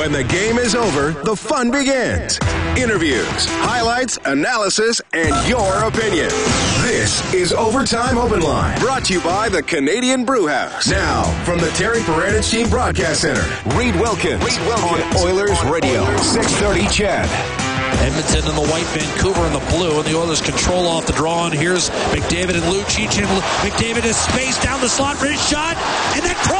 When the game is over, the fun begins. Interviews, highlights, analysis, and your opinion. This is Overtime Open Line, brought to you by the Canadian Brew House. Now, from the Terry Paranych Team Broadcast Center, Reed Wilkins, Reed Wilkins on Oilers Radio, 630 CHED. Edmonton in the white, Vancouver in the blue, and the Oilers control off the draw. And here's McDavid and Lucic, and McDavid is spaced down the slot for his shot, and then crawled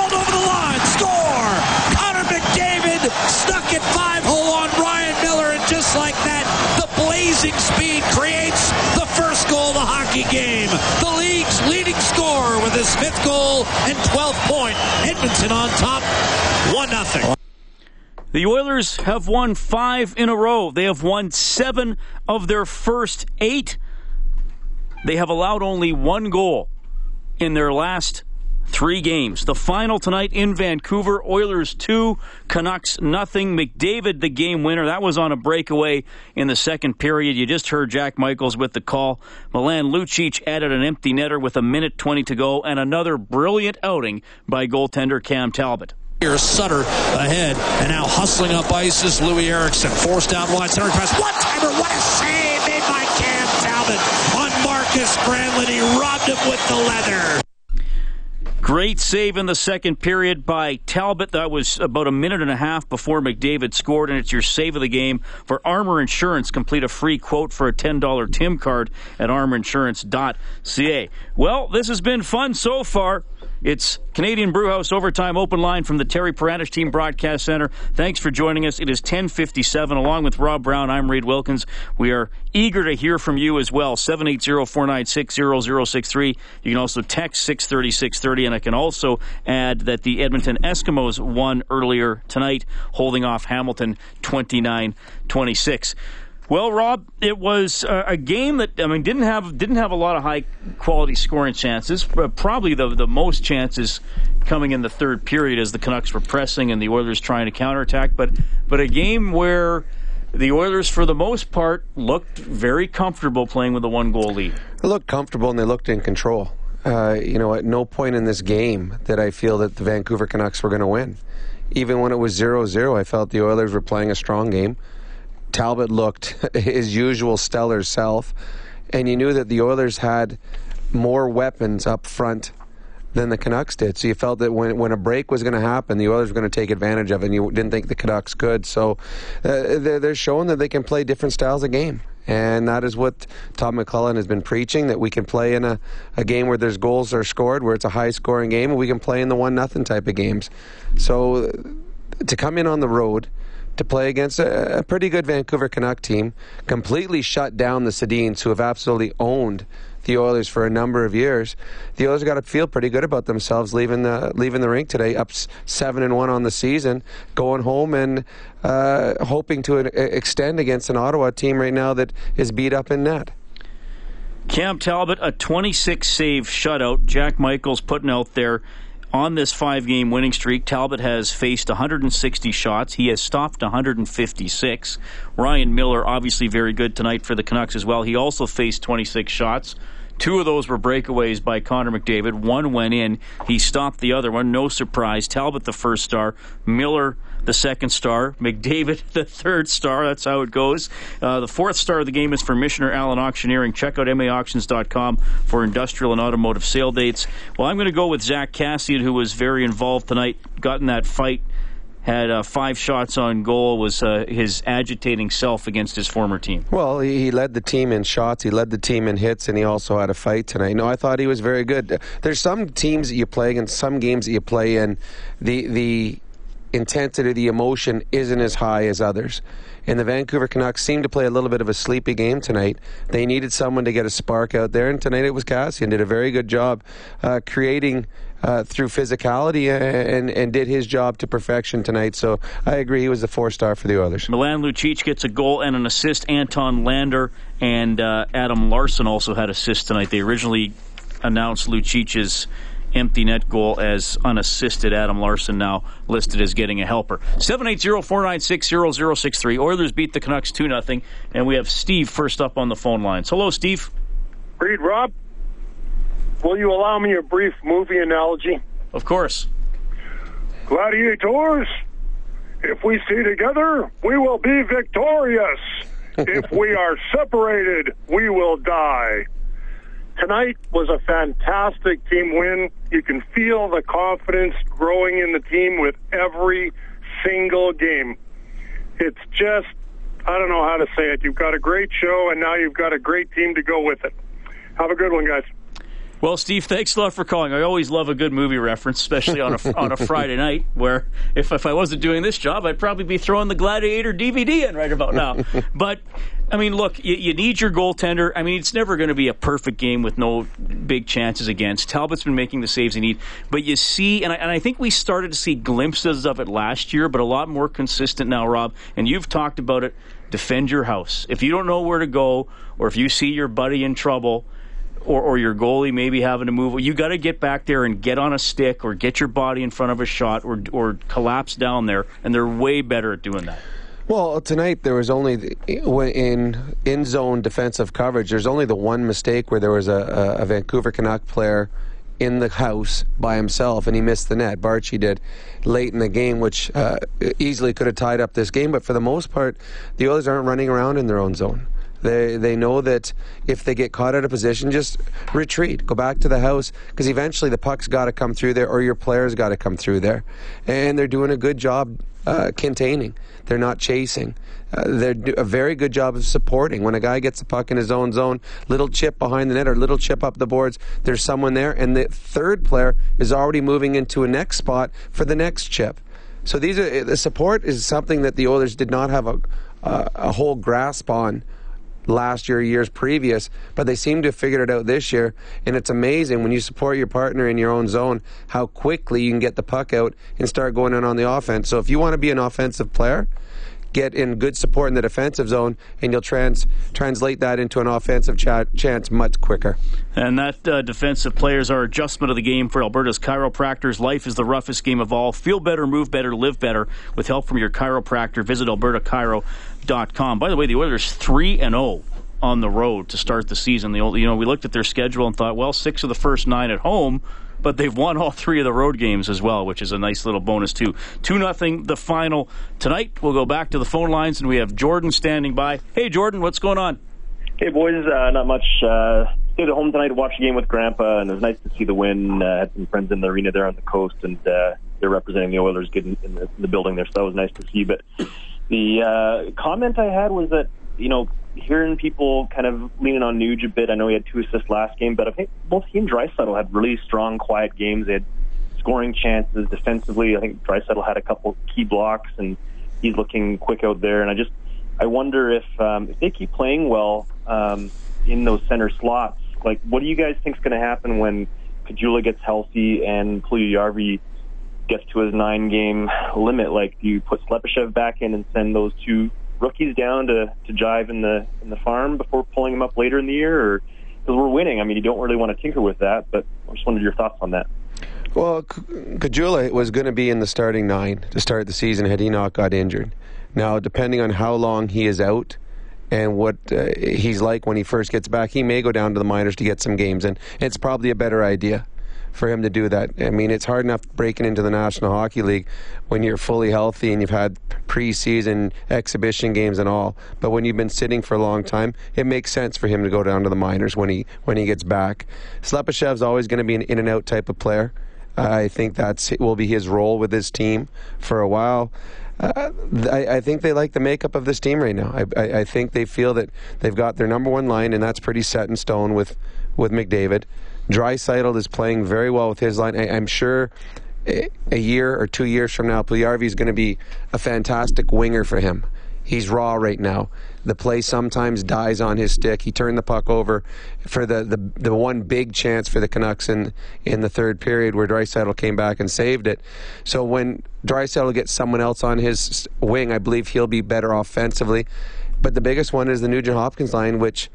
Stuck at five hole on Ryan Miller, and just like that, the blazing speed creates the first goal of the hockey game. The league's leading scorer with his fifth goal and 12th point. Edmonton on top, one nothing. The Oilers have won five in a row. They have won seven of their first eight. They have allowed only one goal in their last three games. The final tonight in Vancouver, Oilers 2, Canucks nothing. McDavid, the game winner. That was on a breakaway in the second period. You just heard Jack Michaels with the call. Milan Lucic added an empty netter with a minute 20 to go and another brilliant outing by goaltender Cam Talbot. Here's Sutter ahead, and now hustling up ice is Loui Eriksson. Forced out wide center pass. One timer. What a save made by Cam Talbot on Markus Granlund. He robbed him with the leather. Great save in the second period by Talbot. That was about a minute and a half before McDavid scored, and it's your save of the game. For Armor Insurance, complete a free quote for a $10 Tim card at armorinsurance.ca. Well, this has been fun so far. It's Canadian Brewhouse Overtime Open Line from the Terry Paranych Team Broadcast Center. Thanks for joining us. It is 1057. Along with Rob Brown, I'm Reed Wilkins. We are eager to hear from you as well. 780-496-0063. You can also text 630-630. And I can also add that the Edmonton Eskimos won earlier tonight, holding off Hamilton 29-26. Well, Rob, it was uh, a game that I mean didn't have didn't have a lot of high quality scoring chances. But probably the the most chances coming in the third period as the Canucks were pressing and the Oilers trying to counterattack. But but a game where the Oilers, for the most part, looked very comfortable playing with a one goal lead. They looked comfortable and they looked in control. Uh, you know, at no point in this game did I feel that the Vancouver Canucks were going to win. Even when it was 0 0, I felt the Oilers were playing a strong game. Talbot looked his usual stellar self, and you knew that the Oilers had more weapons up front than the Canucks did. So you felt that when when a break was going to happen, the Oilers were going to take advantage of it, and you didn't think the Canucks could. So uh, they're, they're showing that they can play different styles of game. And that is what Todd McLellan has been preaching that we can play in a, a game where there's goals are scored, where it's a high scoring game, and we can play in the one nothing type of games. So to come in on the road to play against a, a pretty good Vancouver Canuck team, completely shut down the Sedins, who have absolutely owned the Oilers for a number of years. The Oilers got to feel pretty good about themselves leaving the leaving the rink today, up seven and one on the season, going home and uh, hoping to extend against an Ottawa team right now that is beat up in net. Cam Talbot, a 26 save shutout. Jack Michaels putting out there on this five game winning streak, Talbot has faced 160 shots. He has stopped 156. Ryan Miller, obviously very good tonight for the Canucks as well. He also faced 26 shots. Two of those were breakaways by Connor McDavid. One went in. He stopped the other one. No surprise. Talbot, the first star. Miller, the second star. McDavid, the third star. That's how it goes. Uh, the fourth star of the game is for Michener Allen Auctioneering. Check out maauctions.com for industrial and automotive sale dates. Well, I'm going to go with Zack Kassian, who was very involved tonight, got in that fight had uh, five shots on goal, was uh, his agitating self against his former team. Well, he, he, led the team in shots, he led the team in hits, and he also had a fight tonight. No, I thought he was very good. There's some teams that you play and some games that you play in, the the intensity, the emotion isn't as high as others. And the Vancouver Canucks seemed to play a little bit of a sleepy game tonight. They needed someone to get a spark out there, and tonight it was Kassian. Did a very good job uh, creating uh, through physicality and, and did his job to perfection tonight. So I agree he was the four star for the Oilers. Milan Lucic gets a goal and an assist. Anton Lander and uh, Adam Larsson also had assists tonight. They originally announced Lucic's empty net goal as unassisted. Adam Larsson now listed as getting a helper. 780-496-0063. Oilers beat the Canucks 2 0 and we have Steve first up on the phone lines. Hello, Steve. Reed, Rob. Will you allow me a brief movie analogy? Of course. Gladiators, If we stay together, we will be victorious. if we are separated, we will die. Tonight was a fantastic team win. You can feel the confidence growing in the team with every single game. It's just, I don't know how to say it. You've got a great show, and now you've got a great team to go with it. Have a good one, guys. Well, Steve, thanks a lot for calling. I always love a good movie reference, especially on a on a Friday night. Where if if I wasn't doing this job, I'd probably be throwing the Gladiator DVD in right about now. but I mean, look, you, you, need your goaltender. I mean, it's never going to be a perfect game with no big chances against. Talbot's been making the saves he needs, but you see, and I, and I think we started to see glimpses of it last year, but a lot more consistent now, Rob. And you've talked about it. Defend your house. If you don't know where to go, or if you see your buddy in trouble or, or your goalie maybe having to move. You got to get back there and get on a stick or get your body in front of a shot or or collapse down there, and they're way better at doing that. Well, tonight there was only the, in in zone defensive coverage. There's only the one mistake where there was a, a, Vancouver Canuck player in the house by himself, and he missed the net. Baertschi did late in the game, which uh, easily could have tied up this game. But for the most part, the Oilers aren't running around in their own zone. They they know that if they get caught out of position, just retreat, go back to the house because eventually the puck's got to come through there, or your players got to come through there, and they're doing a good job uh, containing. They're not chasing. Uh, they're do a very good job of supporting. When a guy gets the puck in his own zone, little chip behind the net or little chip up the boards, there's someone there, and the third player is already moving into a next spot for the next chip. So these are the support is something that the Oilers did not have a uh, a whole grasp on last year, years previous, but they seem to have figured it out this year. And it's amazing when you support your partner in your own zone how quickly you can get the puck out and start going in on the offense. So if you want to be an offensive player, get in good support in the defensive zone, and you'll trans translate that into an offensive chance much quicker. And that uh, defensive players are adjustment of the game for Alberta's chiropractors. Life is the roughest game of all. Feel better, move better, live better with help from your chiropractor. Visit albertachiro.com com. By the way, the Oilers three and zero oh on the road to start the season. The old, you know we looked at their schedule and thought, well, six of the first nine at home, but they've won all three of the road games as well, which is a nice little bonus too. Two nothing the final tonight. We'll go back to the phone lines and we have Jordan standing by. Hey, Jordan, what's going on? Hey, boys. Uh, not much. Uh, stayed at home tonight to watch the game with Grandpa, and it was nice to see the win. Uh, had some friends in the arena there on the coast, and uh, they're representing the Oilers in, in, the, in the building there, so that was nice to see. But the uh, comment I had was that you know hearing people kind of leaning on Nuge a bit. I know he had two assists last game, but I think both he and Draisaitl had really strong, quiet games. They had scoring chances defensively. I think Draisaitl had a couple key blocks, and he's looking quick out there. And I just I wonder if um, if they keep playing well um, in those center slots, like what do you guys think is going to happen when Caggiula gets healthy and Puljujarvi gets to his nine game limit, like do you put Slepyshev back in and send those two rookies down to, to jive in the in the farm before pulling them up later in the year, or because we're winning? I mean, you don't really want to tinker with that, but I just wanted your thoughts on that. Well, Caggiula was going to be in the starting nine to start the season had he not got injured. Now, depending on how long he is out and what uh, he's like when he first gets back, he may go down to the minors to get some games, and it's probably a better idea for him to do that. I mean, it's hard enough breaking into the National Hockey League when you're fully healthy and you've had preseason exhibition games and all. But when you've been sitting for a long time, it makes sense for him to go down to the minors when he when he gets back. Slepyshev's always going to be an in and out type of player. I think that's will be his role with his team for a while. Uh, I, I, think they like the makeup of this team right now. I, I, I, think they feel that they've got their number one line, and that's pretty set in stone with with McDavid. Draisaitl is playing very well with his line. I, am sure a year or two years from now, Puljujarvi is going to be a fantastic winger for him. He's raw right now. The play sometimes dies on his stick. He turned the puck over for the, the, the one big chance for the Canucks in, in the third period where Draisaitl came back and saved it. So when Draisaitl gets someone else on his wing, I believe he'll be better offensively. But the biggest one is the Nugent Hopkins line, which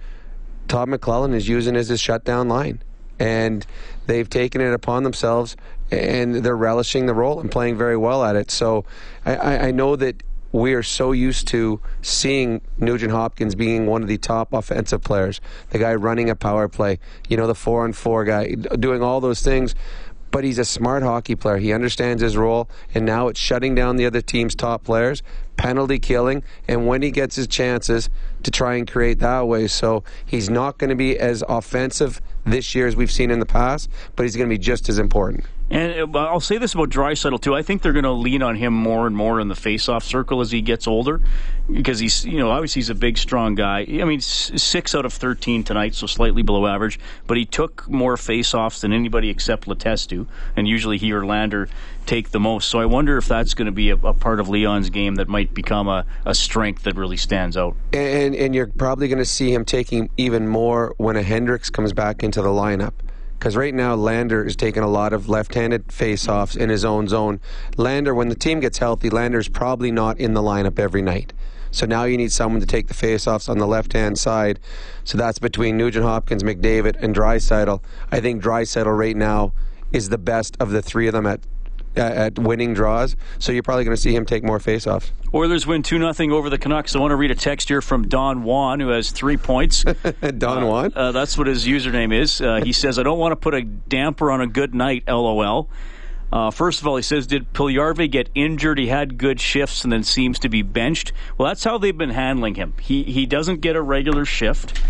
Todd McLellan is using as his shutdown line and they've taken it upon themselves and they're relishing the role and playing very well at it. So I, I know that we are so used to seeing Nugent Hopkins being one of the top offensive players, the guy running a power play, you know, the four on four guy, doing all those things. But he's a smart hockey player. He understands his role, and now it's shutting down the other team's top players, penalty killing, and when he gets his chances to try and create that way. So he's not going to be as offensive this year as we've seen in the past, but he's going to be just as important. And uh, I'll say this about Draisaitl too. I think they're going to lean on him more and more in the face-off circle as he gets older, because he's you know obviously he's a big, strong guy. I mean, six out of thirteen tonight, so slightly below average. But he took more face-offs than anybody except Letestu, and usually he or Lander take the most. So I wonder if that's going to be a, a part of Leon's game that might become a, a strength that really stands out. And and you're probably going to see him taking even more when a Hendricks comes back into the lineup because right now Lander is taking a lot of left-handed face-offs in his own zone. Lander, when the team gets healthy, Lander's probably not in the lineup every night. So now you need someone to take the face-offs on the left-hand side. So that's between Nugent Hopkins, McDavid, and Draisaitl. I think Draisaitl right now is the best of the three of them at at winning draws. So you're probably going to see him take more faceoffs. Oilers win 2 0 over the Canucks. I want to read a text here from Don Juan, who has three points. Don uh, Juan? Uh, that's what his username is. Uh, he says, I don't want to put a damper on a good night, lol. Uh, first of all, he says, did Puljujarvi get injured? He had good shifts and then seems to be benched. Well, that's how they've been handling him. He he doesn't get a regular shift.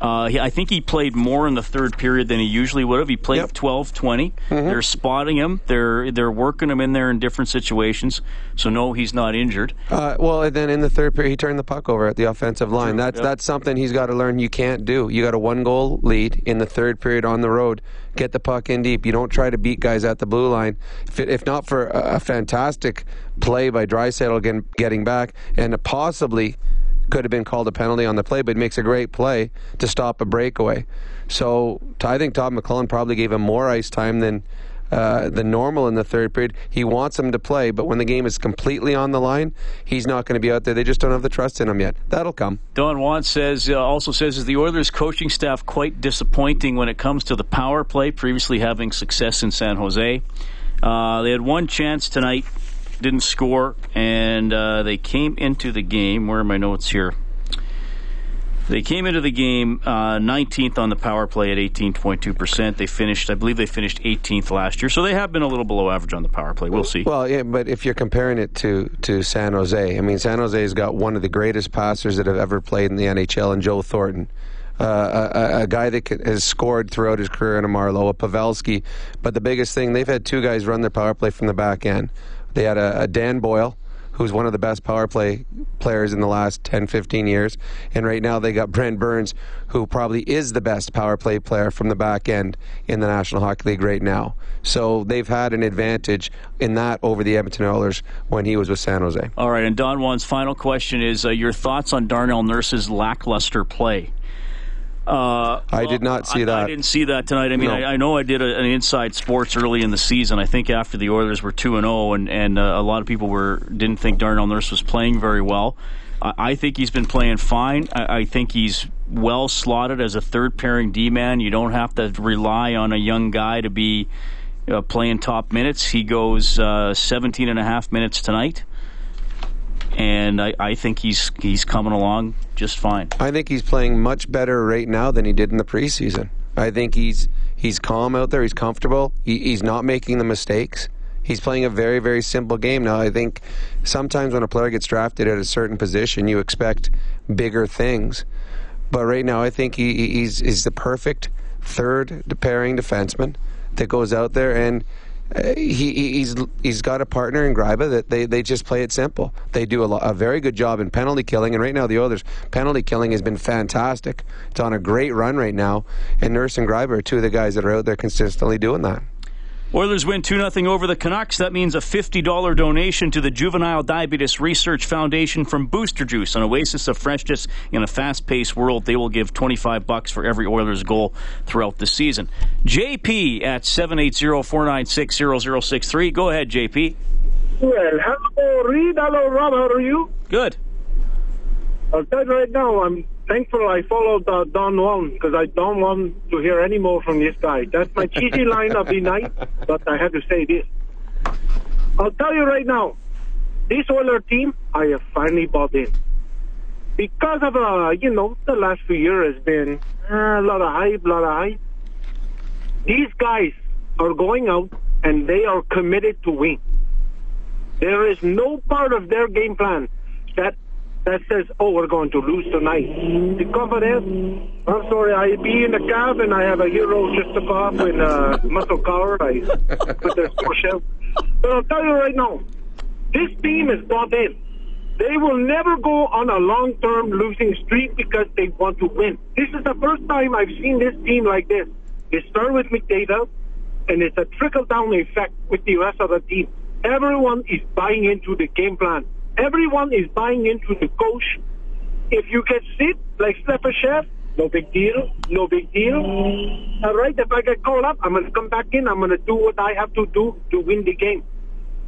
Uh, he, I think he played more in the third period than he usually would have. He played yep. 12, 20. Mm-hmm. They're spotting him. They're they're working him in there in different situations. So no, he's not injured. Uh, well, and then in the third period, he turned the puck over at the offensive line. True. That's yep. that's something he's got to learn. You can't do. You got a one goal lead in the third period on the road. Get the puck in deep. You don't try to beat guys at the blue line. If, if not for a, a fantastic play by getting, getting back and possibly could have been called a penalty on the play, but it makes a great play to stop a breakaway. So I think Todd McLellan probably gave him more ice time than uh, than normal in the third period. He wants him to play, but when the game is completely on the line, he's not going to be out there. They just don't have the trust in him yet. That'll come. Don Juan says uh, also says is the Oilers coaching staff quite disappointing when it comes to the power play. Previously having success in San Jose, uh, they had one chance tonight didn't score, and uh, they came into the game. Where are my notes here? They came into the game uh, 19th on the power play at 18.2%. They finished, I believe they finished 18th last year, so they have been a little below average on the power play. We'll see. Well, yeah, but if you're comparing it to, to San Jose, I mean, San Jose's got one of the greatest passers that have ever played in the NHL, and Joe Thornton. Uh, a, a, guy that has scored throughout his career in a Marleau, a Pavelski. But the biggest thing, they've had two guys run their power play from the back end. They had a, a Dan Boyle, who's one of the best power play players in the last 10, 15 years. And right now they got Brent Burns, who probably is the best power play player from the back end in the National Hockey League right now. So they've had an advantage in that over the Edmonton Oilers when he was with San Jose. All right, and Don Juan's final question is uh, your thoughts on Darnell Nurse's lackluster play? Uh, I did not see I, that. I didn't see that tonight. I mean, no. I, I, know I did a, an Inside Sports early in the season. I think after the Oilers were two and zero, oh, and and uh, a lot of people were didn't think Darnell Nurse was playing very well. I, I think he's been playing fine. I, I think he's well slotted as a third pairing D man. You don't have to rely on a young guy to be uh, playing top minutes. He goes uh, 17 and a half minutes tonight and I, I, think he's he's coming along just fine. I think he's playing much better right now than he did in the preseason. I think he's he's calm out there. He's comfortable. He, he's not making the mistakes. He's playing a very very simple game now. I think sometimes when a player gets drafted at a certain position, you expect bigger things. But right now, I think he, he's is the perfect third pairing defenseman that goes out there and he, he's he's got a partner in Gryba that they, they just play it simple. They do a, a, very good job in penalty killing, and right now the Oilers penalty killing has been fantastic. It's on a great run right now, and Nurse and Gryba are two of the guys that are out there consistently doing that. Oilers win 2 0 over the Canucks. That means a $50 donation to the Juvenile Diabetes Research Foundation from Booster Juice, an oasis of freshness in a fast paced world. They will give 25 bucks for every Oilers goal throughout the season. JP at 780 496 0063. Go ahead, JP. Well, hello, Reed. Hello, Rob. How are you? Good. I'll tell you right now, I'm thankful I followed uh, Don Juan because I don't want to hear any more from this guy. That's my cheesy line of the night, but I have to say this. I'll tell you right now, this Oiler team, I have finally bought in. Because of, uh, you know, the last few years has been uh, a lot of hype, a lot of hype. These guys are going out and they are committed to win. There is no part of their game plan that that says, "Oh, we're going to lose tonight." The confidence. I'm sorry, I be in the cab and I have a hero just took off in a muscle car. I put their score shelf. But I'll tell you right now, this team is bought in. They will never go on a long-term losing streak because they want to win. This is the first time I've seen this team like this. They start with McDavid, and it's a trickle-down effect with the rest of the team. Everyone is buying into the game plan. Everyone is buying into the coach. If you get sick, like Chef, no big deal. No big deal. All right, if I get called up, I'm going to come back in. I'm going to do what I have to do to win the game.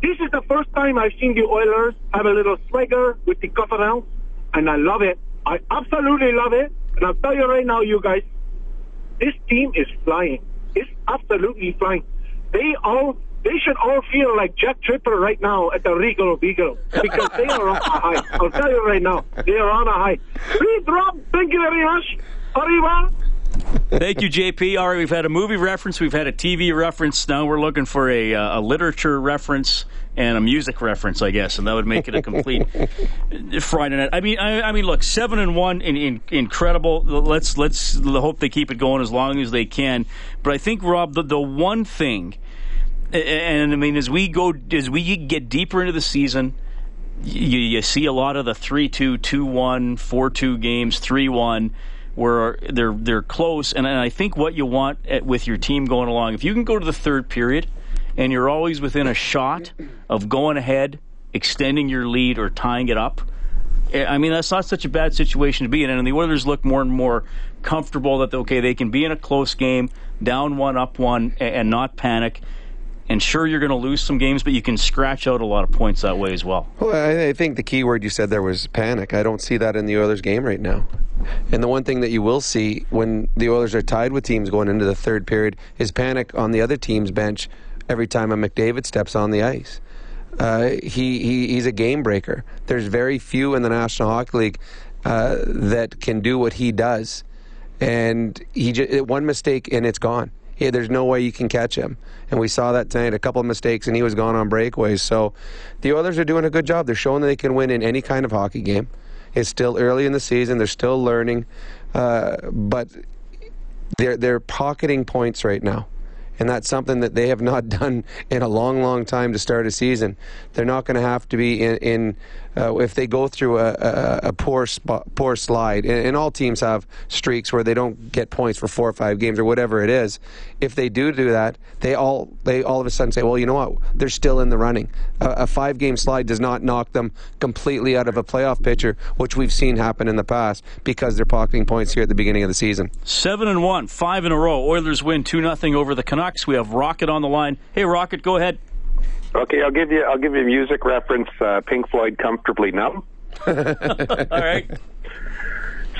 This is the first time I've seen the Oilers have a little swagger with the confidence, and I love it. I absolutely love it. And I'll tell you right now, you guys, this team is flying. It's absolutely flying. They all they should all feel like Jack Tripper right now at the Regal Beagle because they are on a high. I'll tell you right now, they are on a high. Please, Rob, thank you very much. Arriba. Thank you, JP. All right, we've had a movie reference, we've had a TV reference. Now we're looking for a, uh, a literature reference and a music reference, I guess, and that would make it a complete Friday night. I mean, I, I mean, look, seven and one, in, in, incredible. Let's let's hope they keep it going as long as they can. But I think, Rob, the, the one thing, and I mean, as we go, as we get deeper into the season. You, you see a lot of the 3 2, 2 1, 4 2 games, 3 1 where they're they're close. And, I think what you want at, with your team going along, if you can go to the third period and you're always within a shot of going ahead, extending your lead, or tying it up. Eh, I mean, that's not such a bad situation to be in. And the Oilers look more and more comfortable that, okay, they can be in a close game, down one, up one, and not panic. And sure, you're going to lose some games, but you can scratch out a lot of points that way as well. Well, I, think the key word you said there was panic. I don't see that in the Oilers game right now. And the one thing that you will see when the Oilers are tied with teams going into the third period is panic on the other team's bench every time a McDavid steps on the ice. Uh, he, he he's a game breaker. There's very few in the National Hockey League uh, that can do what he does, and he just, one mistake and it's gone. Yeah, there's no way you can catch him. And we saw that tonight, a couple of mistakes, and he was gone on breakaways. So the Oilers are doing a good job. They're showing that they can win in any kind of hockey game. It's still early in the season. They're still learning, uh, but they're they're pocketing points right now and that's something that they have not done in a long, long time to start a season. They're not going to have to be in, in uh, if they go through a, a, a poor spot, poor slide, and, and, all teams have streaks where they don't get points for four or five games or whatever it is. If they do do that, they all they all of a sudden say, well, you know what? They're still in the running. A, a five game slide does not knock them completely out of a playoff picture, which we've seen happen in the past because they're pocketing points here at the beginning of the season. Seven and one, five in a row. Oilers win two nothing over the Canucks. We have Rocket on the line. Hey, Rocket, go ahead. Okay, I'll give you I'll give you a music reference. Uh, Pink Floyd, "Comfortably Numb." All right.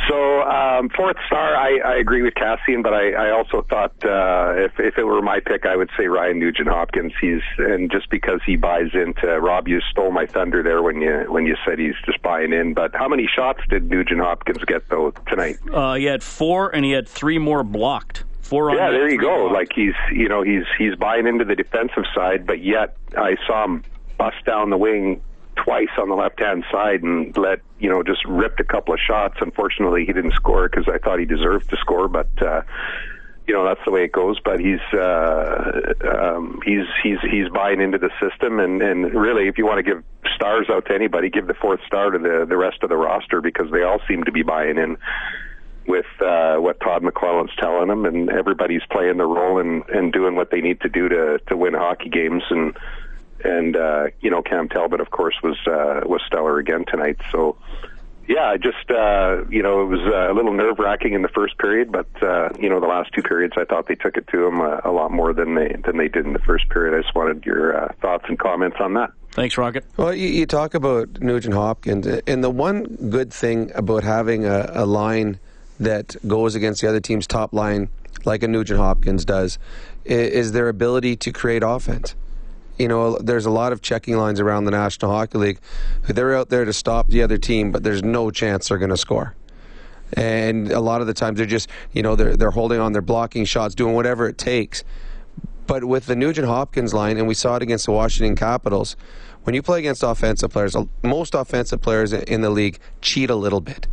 So um, fourth star, I, I agree with Kassian, but I, I also thought uh, if if it were my pick, I would say Ryan Nugent Hopkins. He's and just because he buys into Rob, you stole my thunder there when you when you said he's just buying in. But how many shots did Nugent Hopkins get though tonight? Uh, he had four, and he had three more blocked. Four yeah, there you go. Like he's you know he's he's buying into the defensive side, but yet I saw him bust down the wing twice on the left hand side and let you know just ripped a couple of shots. Unfortunately, he didn't score because I thought he deserved to score, but. uh you know that's the way it goes. But he's uh, um, he's he's he's buying into the system, and and really, if you want to give stars out to anybody, give the fourth star to the the rest of the roster because they all seem to be buying in with uh, what Todd McLellan's telling them, and everybody's playing their role and, and doing what they need to do to to win hockey games. And and uh, you know Cam Talbot, of course, was uh, was stellar again tonight. So yeah, I just uh, you know it was uh, a little nerve wracking in the first period, but uh, you know the last two periods I thought they took it to them a, a lot more than they than they did in the first period. I just wanted your uh, thoughts and comments on that. Thanks, Rocket. Well, you, you, talk about Nugent Hopkins, and the one good thing about having a, a line that goes against the other team's top line, like a Nugent Hopkins does, is their ability to create offense. You know, there's a lot of checking lines around the National Hockey League. They're out there to stop the other team, but there's no chance they're going to score. And a lot of the times they're just, you know, they're they're holding on, they're blocking shots, doing whatever it takes. But with the Nugent Hopkins line, and we saw it against the Washington Capitals, when you play against offensive players, most offensive players in the league cheat a little bit.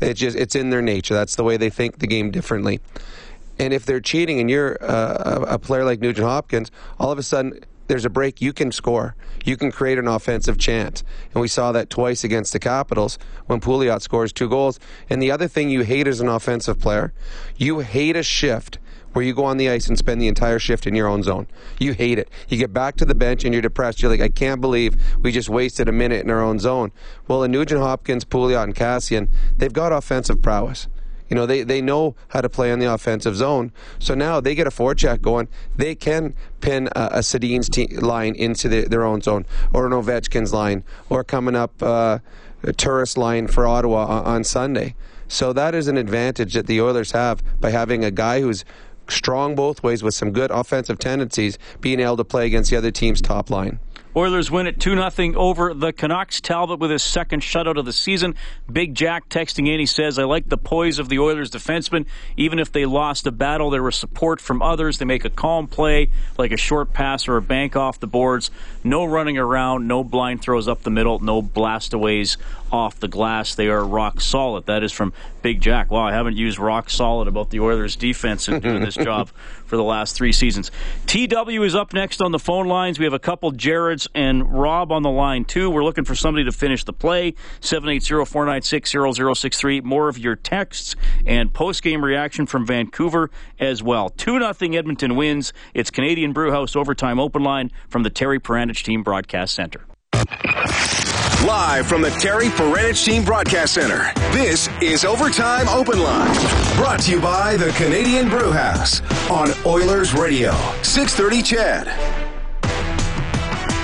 It just it's in their nature. That's the way they think the game differently. And if they're cheating, and you're uh, a player like Nugent Hopkins, all of a sudden there's a break, you can score. You can create an offensive chance. And we saw that twice against the Capitals when Pouliot scores two goals. And the other thing you hate as an offensive player, you hate a shift where you go on the ice and spend the entire shift in your own zone. You hate it. You get back to the bench and you're depressed. You're like, I can't believe we just wasted a minute in our own zone. Well, in Nugent Hopkins, Pouliot, and Kassian, they've got offensive prowess. You know, they, they know how to play on the offensive zone. So now they get a forecheck going. They can pin a, a Sedin's te- line into the, their own zone, or an Ovechkin's line, or coming up uh, a Turris line for Ottawa on, on Sunday. So that is an advantage that the Oilers have by having a guy who's strong both ways with some good offensive tendencies, being able to play against the other team's top line. Oilers win it 2 0 over the Canucks. Talbot with his second shutout of the season. Big Jack texting in. He says, I like the poise of the Oilers defensemen. Even if they lost a battle, there was support from others. They make a calm play, like a short pass or a bank off the boards. No running around, no blind throws up the middle, no blastaways off the glass. They are rock solid. That is from Big Jack. Wow, I haven't used rock solid about the Oilers defense in doing this job for the last three seasons. TW is up next on the phone lines. We have a couple Jareds and Rob on the line, too. We're looking for somebody to finish the play. 780-496-0063. More of your texts and post-game reaction from Vancouver as well. 2-0 Edmonton wins. It's Canadian Brewhouse Overtime Open Line from the Terry Paranych Team Broadcast Center. Live from the Terry Paranych Team Broadcast Center, this is Overtime Open Line. Brought to you by the Canadian Brewhouse on Oilers Radio, 630 CHED.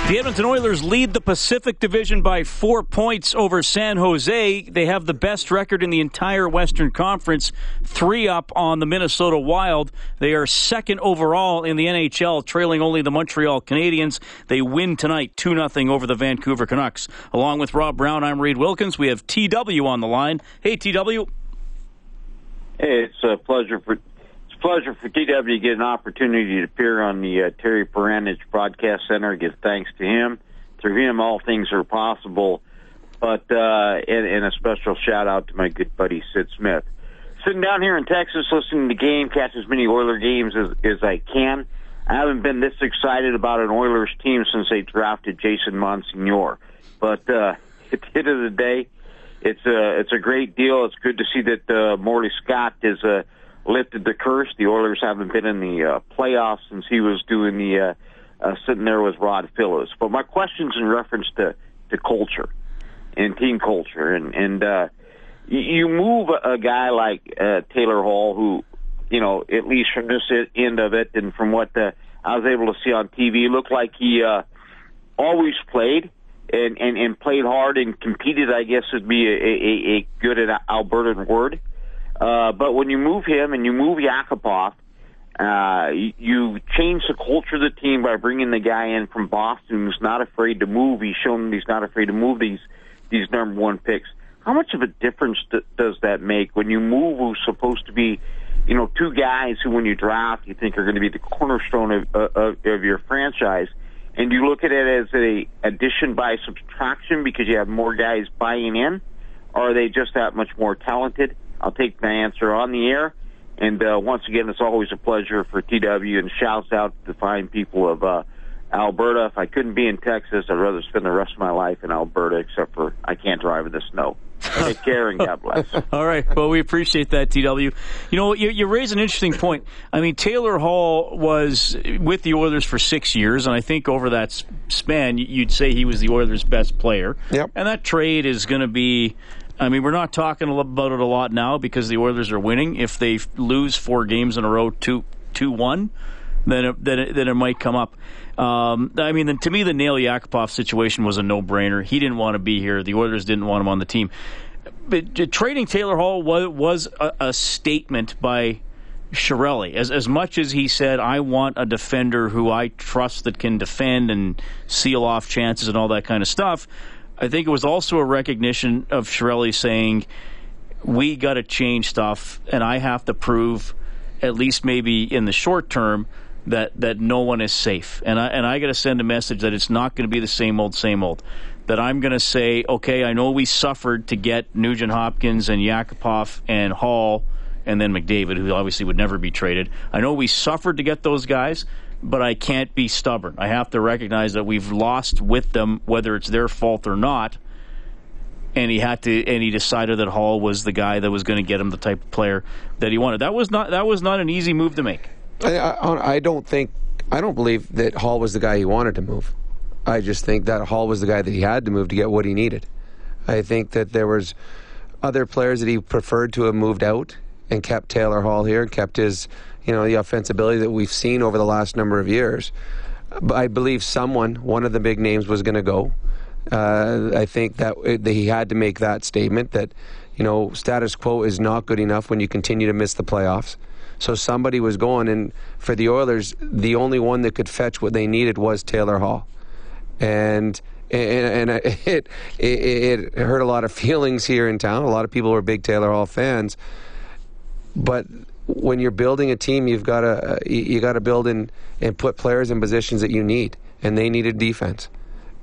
The Edmonton Oilers lead the Pacific Division by four points over San Jose. They have the best record in the entire Western Conference, three up on the Minnesota Wild. They are second overall in the NHL, trailing only the Montreal Canadiens. They win tonight 2 0 over the Vancouver Canucks. Along with Rob Brown, I'm Reed Wilkins. We have TW on the line. Hey, TW. Hey, it's a pleasure for pleasure for TW to get an opportunity to appear on the uh, Terry Paranych Broadcast Center. Give thanks to him. Through him, all things are possible. But uh, and, and a special shout out to my good buddy Sid Smith. Sitting down here in Texas, listening to game, catch as many Oiler games as, as I can. I haven't been this excited about an Oilers team since they drafted Jason Bonsignore. But uh, at the end of the day, it's a it's a great deal. It's good to see that uh, Morley Scott is a uh, lifted the curse. The Oilers haven't been in the uh, playoffs since he was doing the uh, uh, sitting there with Rod Phillips. But my question's in reference to to culture and team culture, and and uh, you move a, guy like uh, Taylor Hall, who you know at least from this end of it, and from what uh, I was able to see on TV, looked like he uh, always played. And, and, and played hard and competed, I guess would be a, a, a good Albertan word. Uh, uh, but when you move him and you move Yakupov, uh, you, change the culture of the team by bringing the guy in from Boston who's not afraid to move. He's shown he's not afraid to move these these number one picks. How much of a difference th- does that make when you move who's supposed to be, you know, two guys who when you draft you think are going to be the cornerstone of, of, of your franchise, and you look at it as a addition by subtraction because you have more guys buying in, or are they just that much more talented? I'll take the answer on the air. And uh, once again, it's always a pleasure for TW and shouts out to the fine people of uh, Alberta. If I couldn't be in Texas, I'd rather spend the rest of my life in Alberta, except for I can't drive in the snow. Take care and God bless. All right. Well, we appreciate that, TW. You know, you, you raise an interesting point. I mean, Taylor Hall was with the Oilers for six years, and I think over that span, you'd say he was the Oilers' best player. Yep. And that trade is going to be I mean, we're not talking about it a lot now because the Oilers are winning. If they lose four games in a row, two two one, then it, then it, then it might come up. Um, I mean, then, to me, the Nail Yakupov situation was a no brainer. He didn't want to be here. The Oilers didn't want him on the team. But uh, trading Taylor Hall was, was a, a statement by Chiarelli. As as much as he said, I want a defender who I trust that can defend and seal off chances and all that kind of stuff. I think it was also a recognition of Chiarelli saying, we got to change stuff, and I have to prove, at least maybe in the short term, that that no one is safe. And I and I got to send a message that it's not going to be the same old, same old. That I'm going to say, okay, I know we suffered to get Nugent Hopkins and Yakupov and Hall and then McDavid, who obviously would never be traded. I know we suffered to get those guys, but I can't be stubborn. I have to recognize that we've lost with them, whether it's their fault or not. And he had to, and he decided that Hall was the guy that was going to get him the type of player that he wanted. That was not that was not an easy move to make. I, I, I don't think I don't believe that Hall was the guy he wanted to move. I just think that Hall was the guy that he had to move to get what he needed. I think that there was other players that he preferred to have moved out and kept Taylor Hall here and kept his, you know, the offensibility that we've seen over the last number of years. But I believe someone, one of the big names, was going to go. Uh, I think that, that he had to make that statement that, you know, status quo is not good enough when you continue to miss the playoffs. So somebody was going, and for the Oilers, the only one that could fetch what they needed was Taylor Hall, and and, and it, it it hurt a lot of feelings here in town. A lot of people were big Taylor Hall fans, but when you're building a team, you've got to uh, you got to build in and put players in positions that you need, and they needed defense,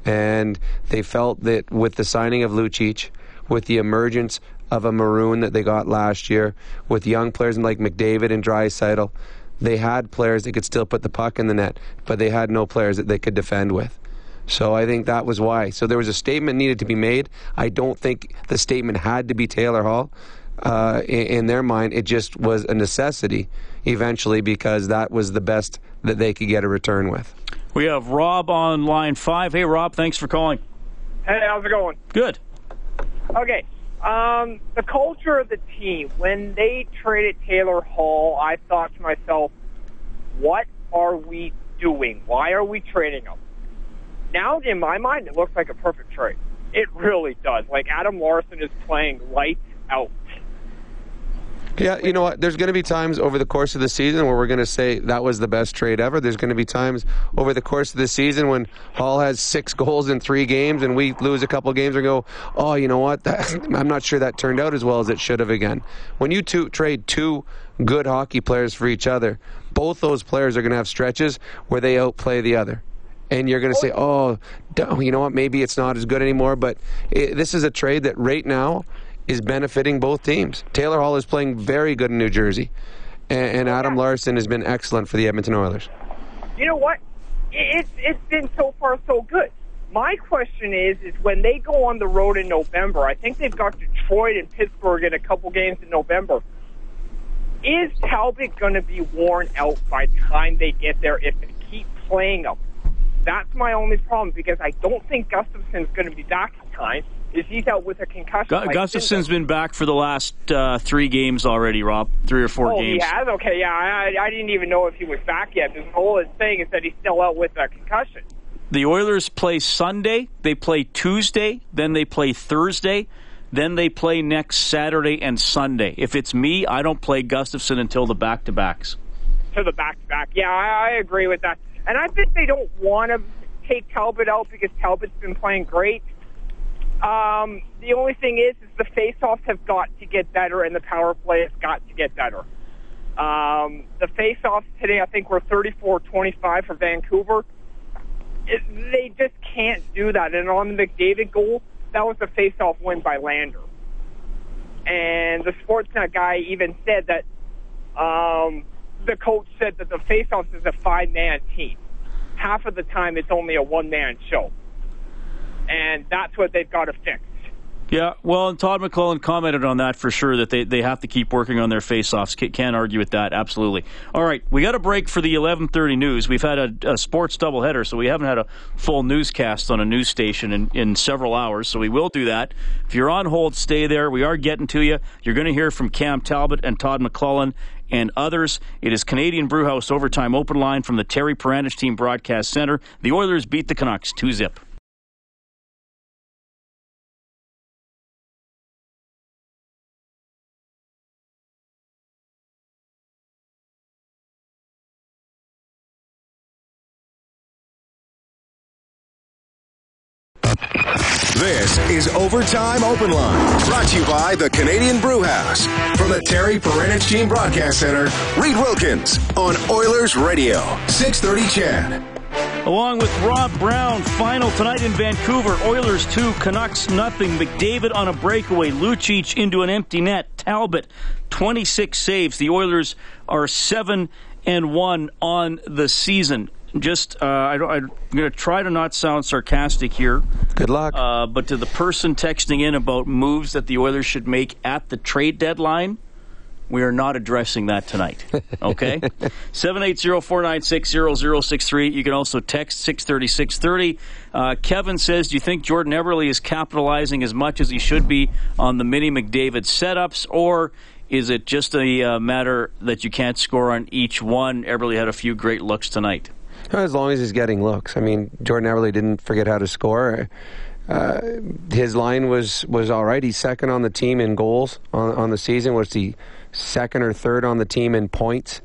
and they felt that with the signing of Lucic, with the emergence of a Maroon that they got last year, with young players like McDavid and Draisaitl, they had players that could still put the puck in the net, but they had no players that they could defend with. So I think that was why. So there was a statement needed to be made. I don't think the statement had to be Taylor Hall. Uh, in, in, their mind, it just was a necessity eventually because that was the best that they could get a return with. We have Rob on line five. Hey, Rob, thanks for calling. Hey, how's it going? Good. Okay. Um, the culture of the team, when they traded Taylor Hall, I thought to myself, what are we doing? Why are we trading him? Now, in my mind, it looks like a perfect trade. It really does. Like, Adam Larsson is playing lights out. Yeah, you know what? There's going to be times over the course of the season where we're going to say that was the best trade ever. There's going to be times over the course of the season when Hall has six goals in three games and we lose a couple games and go, oh, you know what? That, I'm not sure that turned out as well as it should have again. When you two, trade two good hockey players for each other, both those players are going to have stretches where they outplay the other and you're going to say, "Oh, you know what? Maybe it's not as good anymore." But it, this is a trade that right now is benefiting both teams. Taylor Hall is playing very good in New Jersey, and, and Adam Larsson has been excellent for the Edmonton Oilers. You know what? It's it's been so far so good. My question is, is when they go on the road in November, I think they've got Detroit and Pittsburgh in a couple games in November. Is Talbot going to be worn out by the time they get there if they keep playing them? That's my only problem because I don't think Gustavsson's going to be back in time is he's out with a concussion. Gu- like Gustavsson's been back for the last uh, three games already, Rob. Three or four oh, games. he has? Okay, yeah. I, I didn't even know if he was back yet. The whole thing is that he's still out with a concussion. The Oilers play Sunday, they play Tuesday, then they play Thursday, then they play next Saturday and Sunday. If it's me, I don't play Gustavsson until the back to backs. To the back to back. Yeah, I, I agree with that. And I think they don't want to take Talbot out because Talbot's been playing great. Um, the only thing is, is the faceoffs have got to get better, and the power play has got to get better. Um, the faceoffs today, I think, were 34-25 for Vancouver. It, they just can't do that. And on the McDavid goal, that was a faceoff win by Lander. And the Sportsnet guy even said that um, the coach said that the faceoffs is a five-man team. Half of the time, it's only a one-man show and that's what they've got to fix. Yeah, well, and Todd McLellan commented on that for sure that they, they have to keep working on their faceoffs. Can't argue with that, absolutely. All right, we got a break for the 11:30 news. We've had a, a, sports doubleheader, so we haven't had a full newscast on a news station in, in several hours. So we will do that. If you're on hold, stay there. We are getting to you. You're going to hear from Cam Talbot and Todd McLellan and others. It is Canadian Brewhouse overtime open line from the Terry Paranych Team Broadcast Center. The Oilers beat the Canucks two zip. Is Overtime Open Line, brought to you by the Canadian Brew House. From the Terry Paranych Team Broadcast Center, Reed Wilkins on Oilers Radio, 630 CHED. Along with Rob Brown, final tonight in Vancouver. Oilers 2, Canucks nothing. McDavid on a breakaway. Lucic into an empty net. Talbot, 26 saves. The Oilers are 7 and 1 on the season just uh, I am going to try to not sound sarcastic here. Good luck. Uh, but to the person texting in about moves that the Oilers should make at the trade deadline, we are not addressing that tonight. Okay? 780-496-0063. You can also text 630-630. Uh, Kevin says, do you think Jordan Eberle is capitalizing as much as he should be on the mini McDavid setups, or is it just a uh, matter that you can't score on each one? Everly had a few great looks tonight. As long as he's getting looks. I mean, Jordan Eberle didn't forget how to score. Uh, his line was, was all right. He's second on the team in goals on, on the season. Was he second or third on the team in points?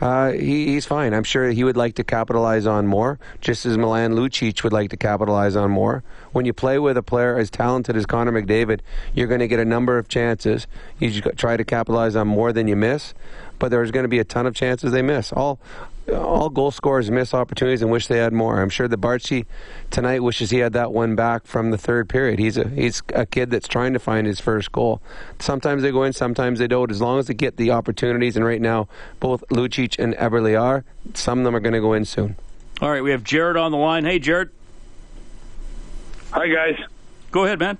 Uh, he, he's fine. I'm sure he would like to capitalize on more, just as Milan Lucic would like to capitalize on more. When you play with a player as talented as Connor McDavid, you're going to get a number of chances. You try to capitalize on more than you miss, but there's going to be a ton of chances they miss. All all goal scorers miss opportunities and wish they had more. I'm sure the Baertschi tonight wishes he had that one back from the third period. He's a he's a kid that's trying to find his first goal. Sometimes they go in, sometimes they don't. As long as they get the opportunities, and right now both Lucic and Eberle are, some of them are going to go in soon. All right, we have Jared on the line. Hey, Jared. Hi, guys. Go ahead, man.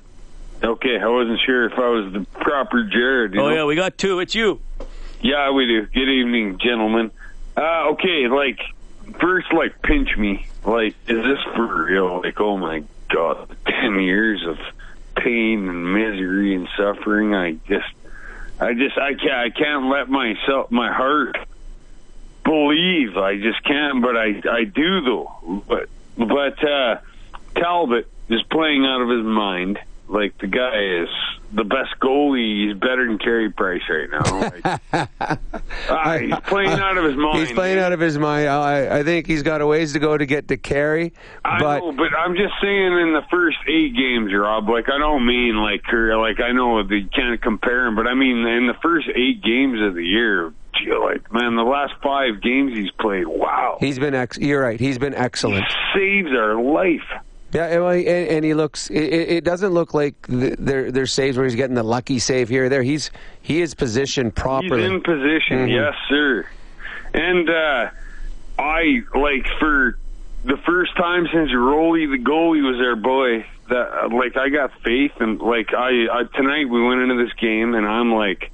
Okay, I wasn't sure if I was the proper Jared. oh know? yeah, we got two. It's you. Yeah, we do. Good evening, gentlemen. Uh, okay, like first, like pinch me. Like, is this for real? Like, oh my god, ten years of pain and misery and suffering. I just, I just, I can't, I can't let myself, my heart believe. I just can't, but I, I do though. But, but uh, Talbot is playing out of his mind. Like the guy is the best goalie. He's better than Carey Price right now. Like, uh, he's playing out of his mind. He's playing out of his mind. I, I think he's got a ways to go to get to Carey. I but know, but I'm just saying in the first eight games, Rob. Like I don't mean like like I know you can't compare him, but I mean in the first eight games of the year. Like man, the last five games he's played, wow. He's been ex- you're right. He's been excellent. He saves our life. Yeah, and, and he looks. It, it, doesn't look like there there's saves where he's getting the lucky save here or there. He's he is positioned properly. He's in position, mm-hmm. yes, sir. And uh, I like for the first time since Rolly the goalie was there, boy. That like I got faith and like I, I tonight we went into this game and I'm like.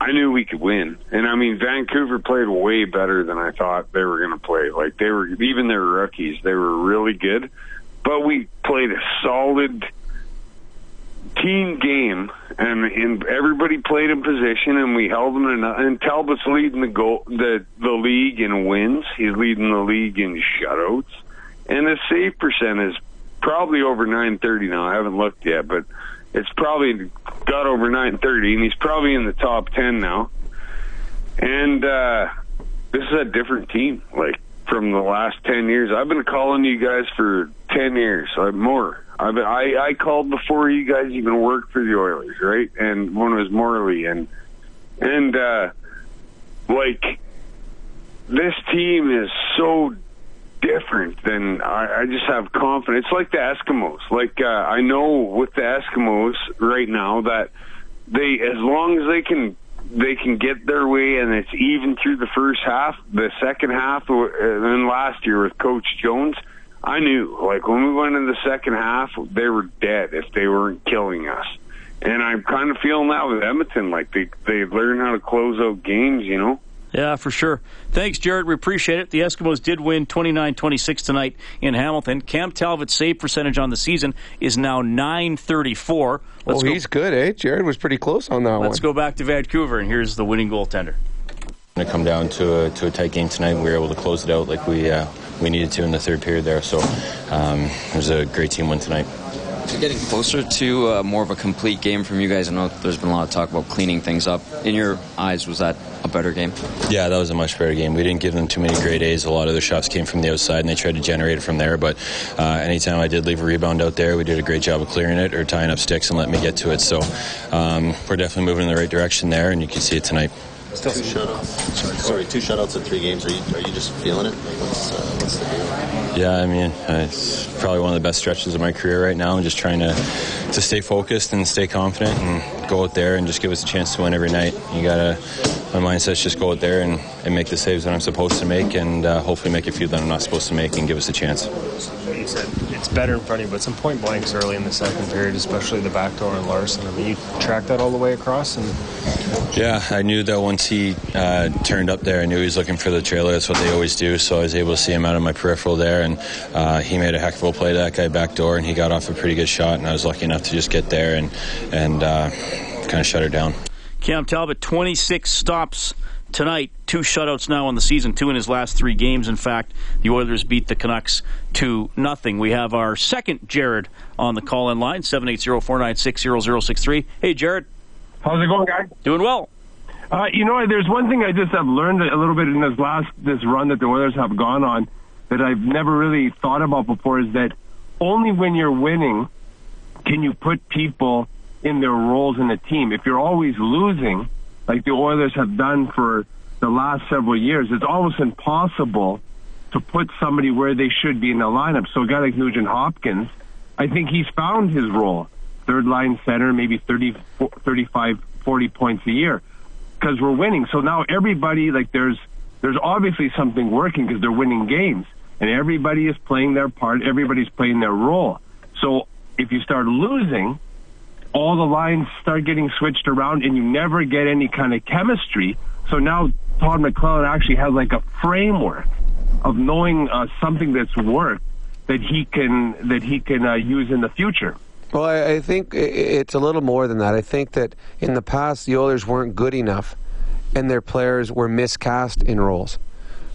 I knew we could win. And I mean, Vancouver played way better than I thought they were going to play. Like they were, even their rookies, they were really good but we played a solid team game, and, and everybody played in position, and we held them. And Talbot's leading the goal, the the league in wins. He's leading the league in shutouts, and his save percent is probably over 930 now. I haven't looked yet, but it's probably got over 930, and he's probably in the top 10 now. And uh, this is a different team. Like from the last 10 years. I've been calling you guys for 10 years, uh, more. I've been, I, I called before you guys even worked for the Oilers, right? And one was Morley and, and, uh, like, this team is so different than I, I just have confidence. It's like the Eskimos. Like, uh, I know with the Eskimos right now that they, as long as they can they can get their way and it's even through the first half. The second half, and uh, then last year with Coach Jones, I knew like when we went in the second half, they were dead if they weren't killing us. And I'm kind of feeling that with Edmonton, like they they learn how to close out games, you know. Yeah, for sure. Thanks, Jared. We appreciate it. The Eskimos did win 29 26 tonight in Hamilton. Cam Talbot's save percentage on the season is now 934. Let's oh, go. he's good, eh? Jared was pretty close on that Let's one. Let's go back to Vancouver, and here's the winning goaltender. Going to come down to a, to a tight game tonight. We were able to close it out like we uh, we needed to in the third period there. So um, it was a great team win tonight. Getting closer to uh, more of a complete game from you guys. I know there's been a lot of talk about cleaning things up. In your eyes, was that a better game? Yeah, that was a much better game. We didn't give them too many great A's. A lot of their shots came from the outside, and they tried to generate it from there. But uh, anytime I did leave a rebound out there, we did a great job of clearing it or tying up sticks and letting me get to it. So um, we're definitely moving in the right direction there, and you can see it tonight. Still two shutouts. Sorry, sorry, two shutouts in three games. Are you are you just feeling it? Like what's, uh, what's the deal? Yeah, I mean, uh, it's probably one of the best stretches of my career right now. I'm just trying to to stay focused and stay confident and go out there and just give us a chance to win every night. You gotta, my mindset's just go out there and, and make the saves that I'm supposed to make and uh, hopefully make a few that I'm not supposed to make and give us a chance. You said it's better in front of you, but some point blanks early in the second period, especially the back door and Larsson. I mean, you tracked that all the way across and. Yeah, I knew that once he uh, turned up there, I knew he was looking for the trailer. That's what they always do. So I was able to see him out of my peripheral there, and uh, he made a heck of a play to that guy back door, and he got off a pretty good shot, and I was lucky enough to just get there and and uh, kind of shut her down. Cam Talbot, 26 stops tonight, two shutouts now on the season, two in his last three games. In fact, the Oilers beat the Canucks to nothing. We have our second Jared on the call-in line, 780-496-0063. Hey, Jared. How's it going, guys? Doing well. Uh, you know, there's one thing I just have learned a little bit in this last this run that the Oilers have gone on that I've never really thought about before is that only when you're winning can you put people in their roles in the team. If you're always losing, like the Oilers have done for the last several years, it's almost impossible to put somebody where they should be in the lineup. So a guy like Nugent Hopkins, I think he's found his role. Third line center, maybe 30, 35, 40 points a year because we're winning. So now everybody, like there's, there's obviously something working because they're winning games and everybody is playing their part. Everybody's playing their role. So if you start losing, all the lines start getting switched around and you never get any kind of chemistry. So now Todd McLellan actually has like a framework of knowing uh, something that's worked that he can that he can uh, use in the future. Well, I, I think it's a little more than that. I think that in the past the Oilers weren't good enough, and their players were miscast in roles.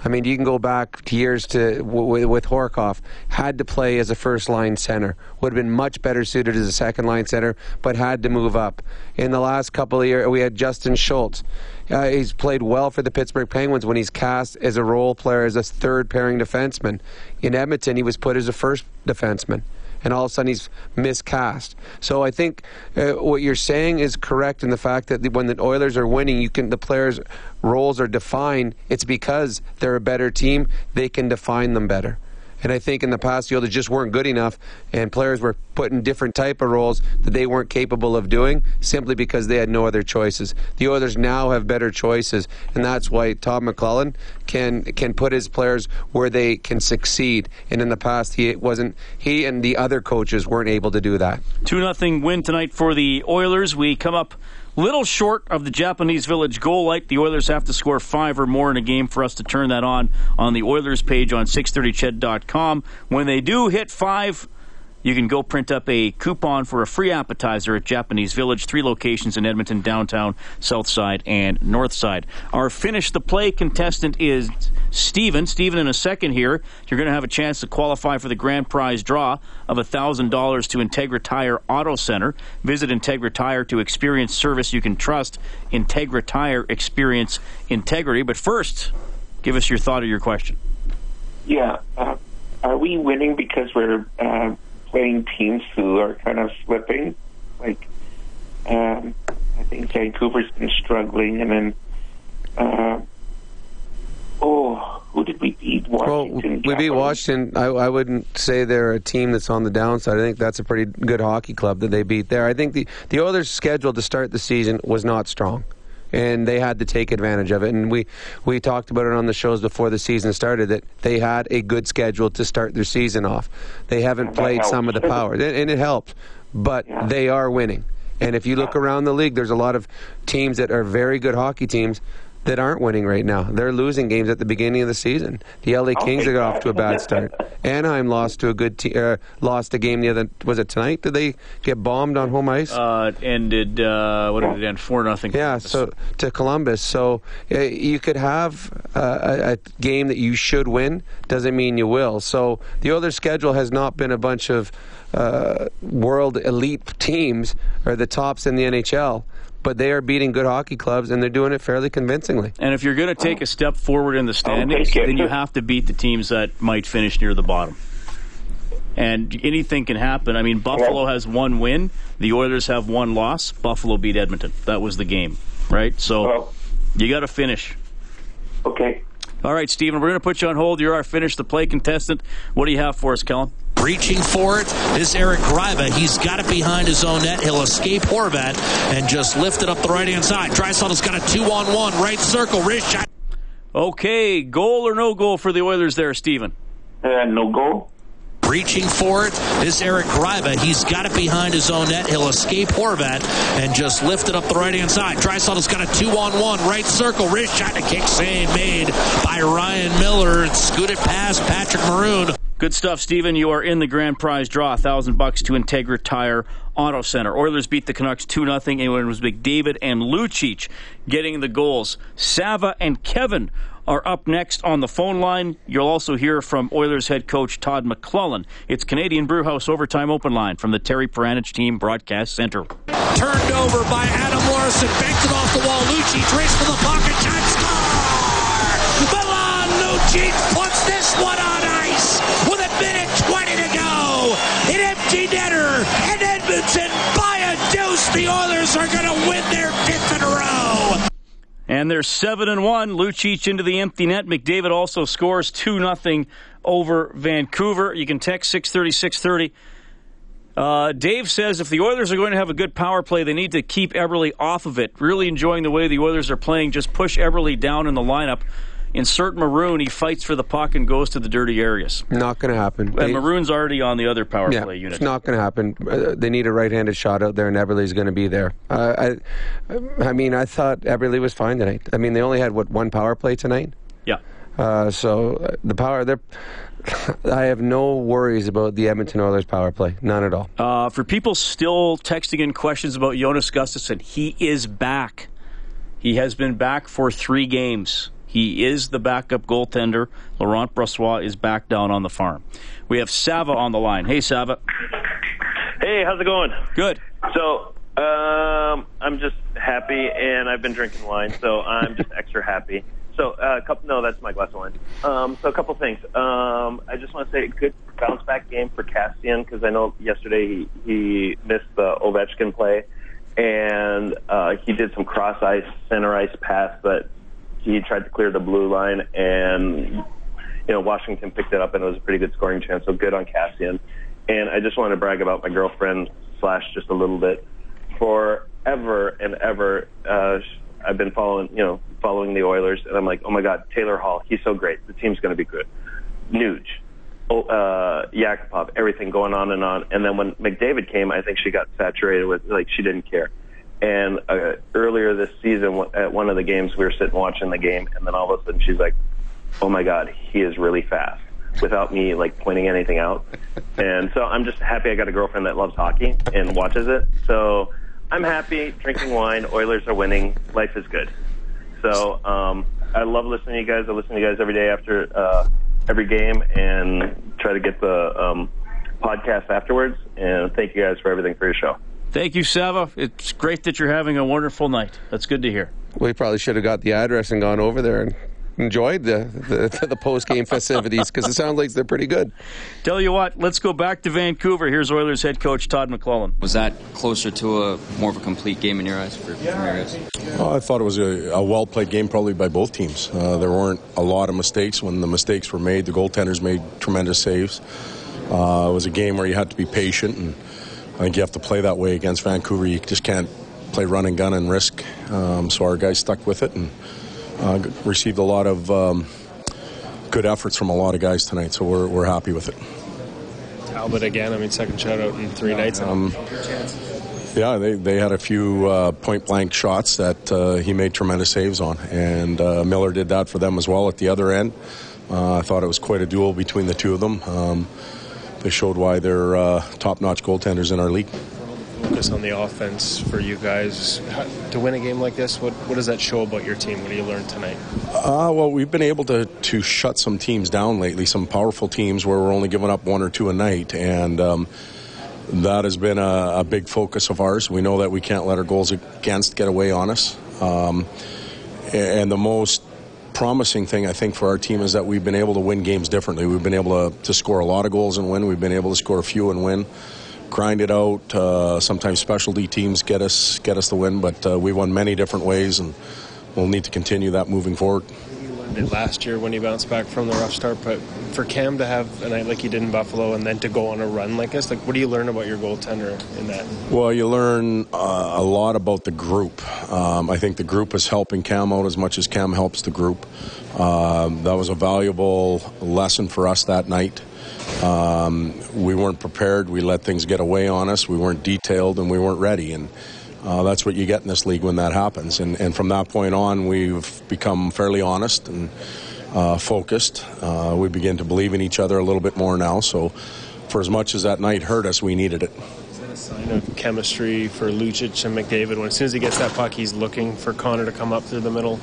I mean, you can go back to years to w- with Horcoff, had to play as a first line center, would have been much better suited as a second line center, but had to move up. In the last couple of years, we had Justin Schultz. Uh, he's played well for the Pittsburgh Penguins when he's cast as a role player as a third pairing defenseman. In Edmonton, he was put as a first defenseman and all of a sudden he's miscast. So I think uh, what you're saying is correct in the fact that when the Oilers are winning, you can the players' roles are defined. It's because they're a better team; they can define them better. And I think in the past, the Oilers just weren't good enough, and players were put in different type of roles that they weren't capable of doing simply because they had no other choices. The Oilers now have better choices, and that's why Todd McLellan can can put his players where they can succeed. And in the past, he wasn't. He and the other coaches weren't able to do that. Two nothing win tonight for the Oilers. We come up little short of the Japanese Village goal light. The Oilers have to score five or more in a game for us to turn that on on the Oilers page on 630ched.com. When they do hit five, you can go print up a coupon for a free appetizer at Japanese Village, three locations in Edmonton, downtown, south side, and north side. Our finish the play contestant is Steven. Steven, in a second here, you're going to have a chance to qualify for the grand prize draw of $1,000 to Integra Tire Auto Center. Visit Integra Tire to experience service you can trust. Integra Tire experience integrity. But first, give us your thought or your question. Yeah. Uh, are we winning because we're uh, playing teams who are kind of slipping? Like, um, I think Vancouver's been struggling, and then, uh, oh, who did we beat? Washington. Well, we beat Washington. I, I wouldn't say they're a team that's on the downside. I think that's a pretty good hockey club that they beat there. I think the, the Oilers' schedule to start the season was not strong and they had to take advantage of it. And we, we talked about it on the shows before the season started that they had a good schedule to start their season off. They haven't played some of the power, and it helped, but yeah. they are winning. And if you look around the league, there's a lot of teams that are very good hockey teams that aren't winning right now. They're losing games at the beginning of the season. The LA Kings Okay. got off to a bad start. Anaheim lost to a good te- uh, lost a game the other was it tonight? Did they get bombed on home ice? Uh, ended uh, what did it end? Four nothing. Yeah, so to Columbus. So uh, you could have uh, a, a game that you should win, doesn't mean you will. So the other schedule has not been a bunch of uh, world elite teams or the tops in the NHL, but they are beating good hockey clubs and they're doing it fairly convincingly. And if you're going to take a step forward in the standings, then you have to beat the teams that might finish near the bottom. And anything can happen. I mean, Buffalo has one win. The Oilers have one loss. Buffalo beat Edmonton. That was the game, right? So you got to finish. Okay. All right, Stephen, we're going to put you on hold. You're our finish the play contestant. What do you have for us, Kellen? Reaching for it is Eric Gryba. He's got it behind his own net. He'll escape Horvat and just lift it up the right hand side. Draisaitl's got a two on one right circle wrist shot. Okay, goal or no goal for the Oilers there, Stephen? Uh, no goal. Reaching for it is Eric Gryba. He's got it behind his own net. He'll escape Horvat and just lift it up the right hand side. Draisaitl's got a two on one right circle wrist shot and a kick save made by Ryan Miller. It's scooted past Patrick Maroon. Good stuff, Stephen. You are in the grand prize draw. A thousand bucks to Integra Tire Auto Center. Oilers beat the Canucks 2 0. And it was McDavid and Lucic getting the goals. Sava and Kevin are up next on the phone line. You'll also hear from Oilers head coach Todd McLellan. It's Canadian Brewhouse Overtime Open Line from the Terry Paranych Team Broadcast Center. Turned over by Adam Larsson. Banked it off the wall. Lucic race for the pocket shot. Lucic puts this one on ice with a minute 20 to go. An empty netter. And Edmonton by a deuce. The Oilers are going to win their fifth in a row. And they're seven and one. Lucic into the empty net. McDavid also scores two nothing over Vancouver. You can text six thirty six thirty. Uh, Dave says if the Oilers are going to have a good power play, they need to keep Eberle off of it. Really enjoying the way the Oilers are playing. Just push Eberle down in the lineup. Insert Maroon. He fights for the puck and goes to the dirty areas. Not going to happen. And They- Maroon's already on the other power yeah, play unit. It's not going to happen. Uh, they need a right-handed shot out there, and Eberle's going to be there. Uh, I, I mean, I thought Eberle was fine tonight. I mean, they only had what one power play tonight. Yeah. Uh, so uh, the power, they're. I have no worries about the Edmonton Oilers power play. None at all. Uh, for people still texting in questions about Jonas Gustavsson, he is back. He has been back for three games. He is the backup goaltender. Laurent Brossoit is back down on the farm. We have Sava on the line. Hey, Sava. Hey, how's it going? Good. So, um, I'm just happy, and I've been drinking wine, so I'm just extra happy. So, uh, a couple, no, that's my glass of wine. Um, so, a couple things. Um, I just want to say, a good bounce back game for Kassian because I know yesterday he, he missed the Ovechkin play, and uh, he did some cross ice, center ice pass that he tried to clear the blue line, and you know Washington picked it up, and it was a pretty good scoring chance. So, good on Kassian. And I just want to brag about my girlfriend slash just a little bit. Forever and ever, uh, I've been following, you know, following the Oilers, and I'm like, oh my God, Taylor Hall, he's so great. The team's going to be good. Nuge, oh, uh, Yakupov, everything going on and on. And then when McDavid came, I think she got saturated with like she didn't care. And uh, earlier this season, at one of the games, we were sitting watching the game, and then all of a sudden she's like, "Oh my God, he is really fast." Without me like pointing anything out, and so I'm just happy I got a girlfriend that loves hockey and watches it. So I'm happy drinking wine. Oilers are winning. Life is good. So um, I love listening to you guys. I listen to you guys every day after uh, every game and try to get the um, podcast afterwards. And thank you guys for everything for your show. Thank you, Sava. It's great that you're having a wonderful night. That's good to hear. We probably should have got the address and gone over there and enjoyed the the, the post game festivities because it sounds like they're pretty good. Tell you what, let's go back to Vancouver. Here's Oilers head coach Todd McLellan. Was that closer to a more of a complete game in your eyes? For, from your eyes? Well, I thought it was a, a well played game, probably by both teams. Uh, there weren't a lot of mistakes. When the mistakes were made, the goaltenders made tremendous saves. Uh, it was a game where you had to be patient, and I think you have to play that way against Vancouver. You just can't play run and gun and risk. Um, so our guys stuck with it and uh, received a lot of um, good efforts from a lot of guys tonight. So we're, we're happy with it. Talbot again. I mean, second shutout in three nights. Um, Yeah, they, they had a few uh, point blank shots that uh, he made tremendous saves on, and uh, Miller did that for them as well at the other end. Uh, I thought it was quite a duel between the two of them. Um, they showed why they're uh, top notch goaltenders in our league. Focus on the offense for you guys How, to win a game like this. What what does that show about your team? What do you learn tonight? Uh, well, we've been able to, to shut some teams down lately, some powerful teams where we're only giving up one or two a night. And um, that has been a, a, big focus of ours. We know that we can't let our goals against get away on us. Um, and the most promising thing, I think, for our team is that we've been able to win games differently. We've been able to, to score a lot of goals and win. We've been able to score a few and win. Grind it out. Uh, sometimes specialty teams get us get us the win, but uh, we won many different ways, and we'll need to continue that moving forward last year when he bounced back from the rough start. But for Cam to have a night like he did in Buffalo and then to go on a run like this, like what do you learn about your goaltender in that? Well, you learn uh, a lot about the group. Um, I think the group is helping Cam out as much as Cam helps the group. Um, that was a valuable lesson for us that night. Um, we weren't prepared. We let things get away on us. We weren't detailed and we weren't ready. And uh, that's what you get in this league when that happens. And, and from that point on, we've become fairly honest and uh, focused. Uh, we begin to believe in each other a little bit more now. So, for as much as that night hurt us, we needed it. Is that a sign of chemistry for Lucic and McDavid? When as soon as he gets that puck, he's looking for Connor to come up through the middle.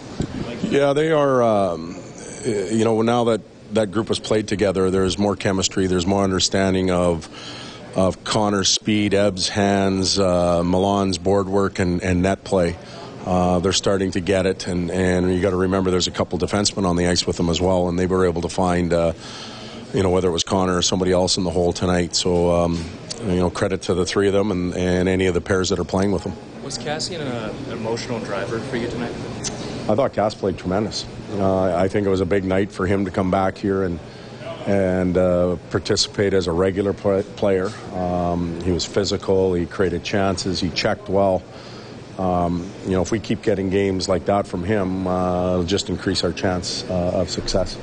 Yeah, they are. Um, you know, now that that group has played together, there's more chemistry. There's more understanding of of Connor's speed, Ebb's hands, uh, Milan's board work, and, and net play. Uh, they're starting to get it, and, and you got to remember there's a couple defensemen on the ice with them as well, and they were able to find, uh, you know, whether it was Connor or somebody else in the hole tonight. So, um, you know, credit to the three of them and, and any of the pairs that are playing with them. Was Kassian an emotional driver for you tonight? I thought Cass played tremendous. Uh, I think it was a big night for him to come back here and and uh, participate as a regular play- player. Um, he was physical. He created chances. He checked well. Um, you know, if we keep getting games like that from him, uh, it'll just increase our chance uh, of success.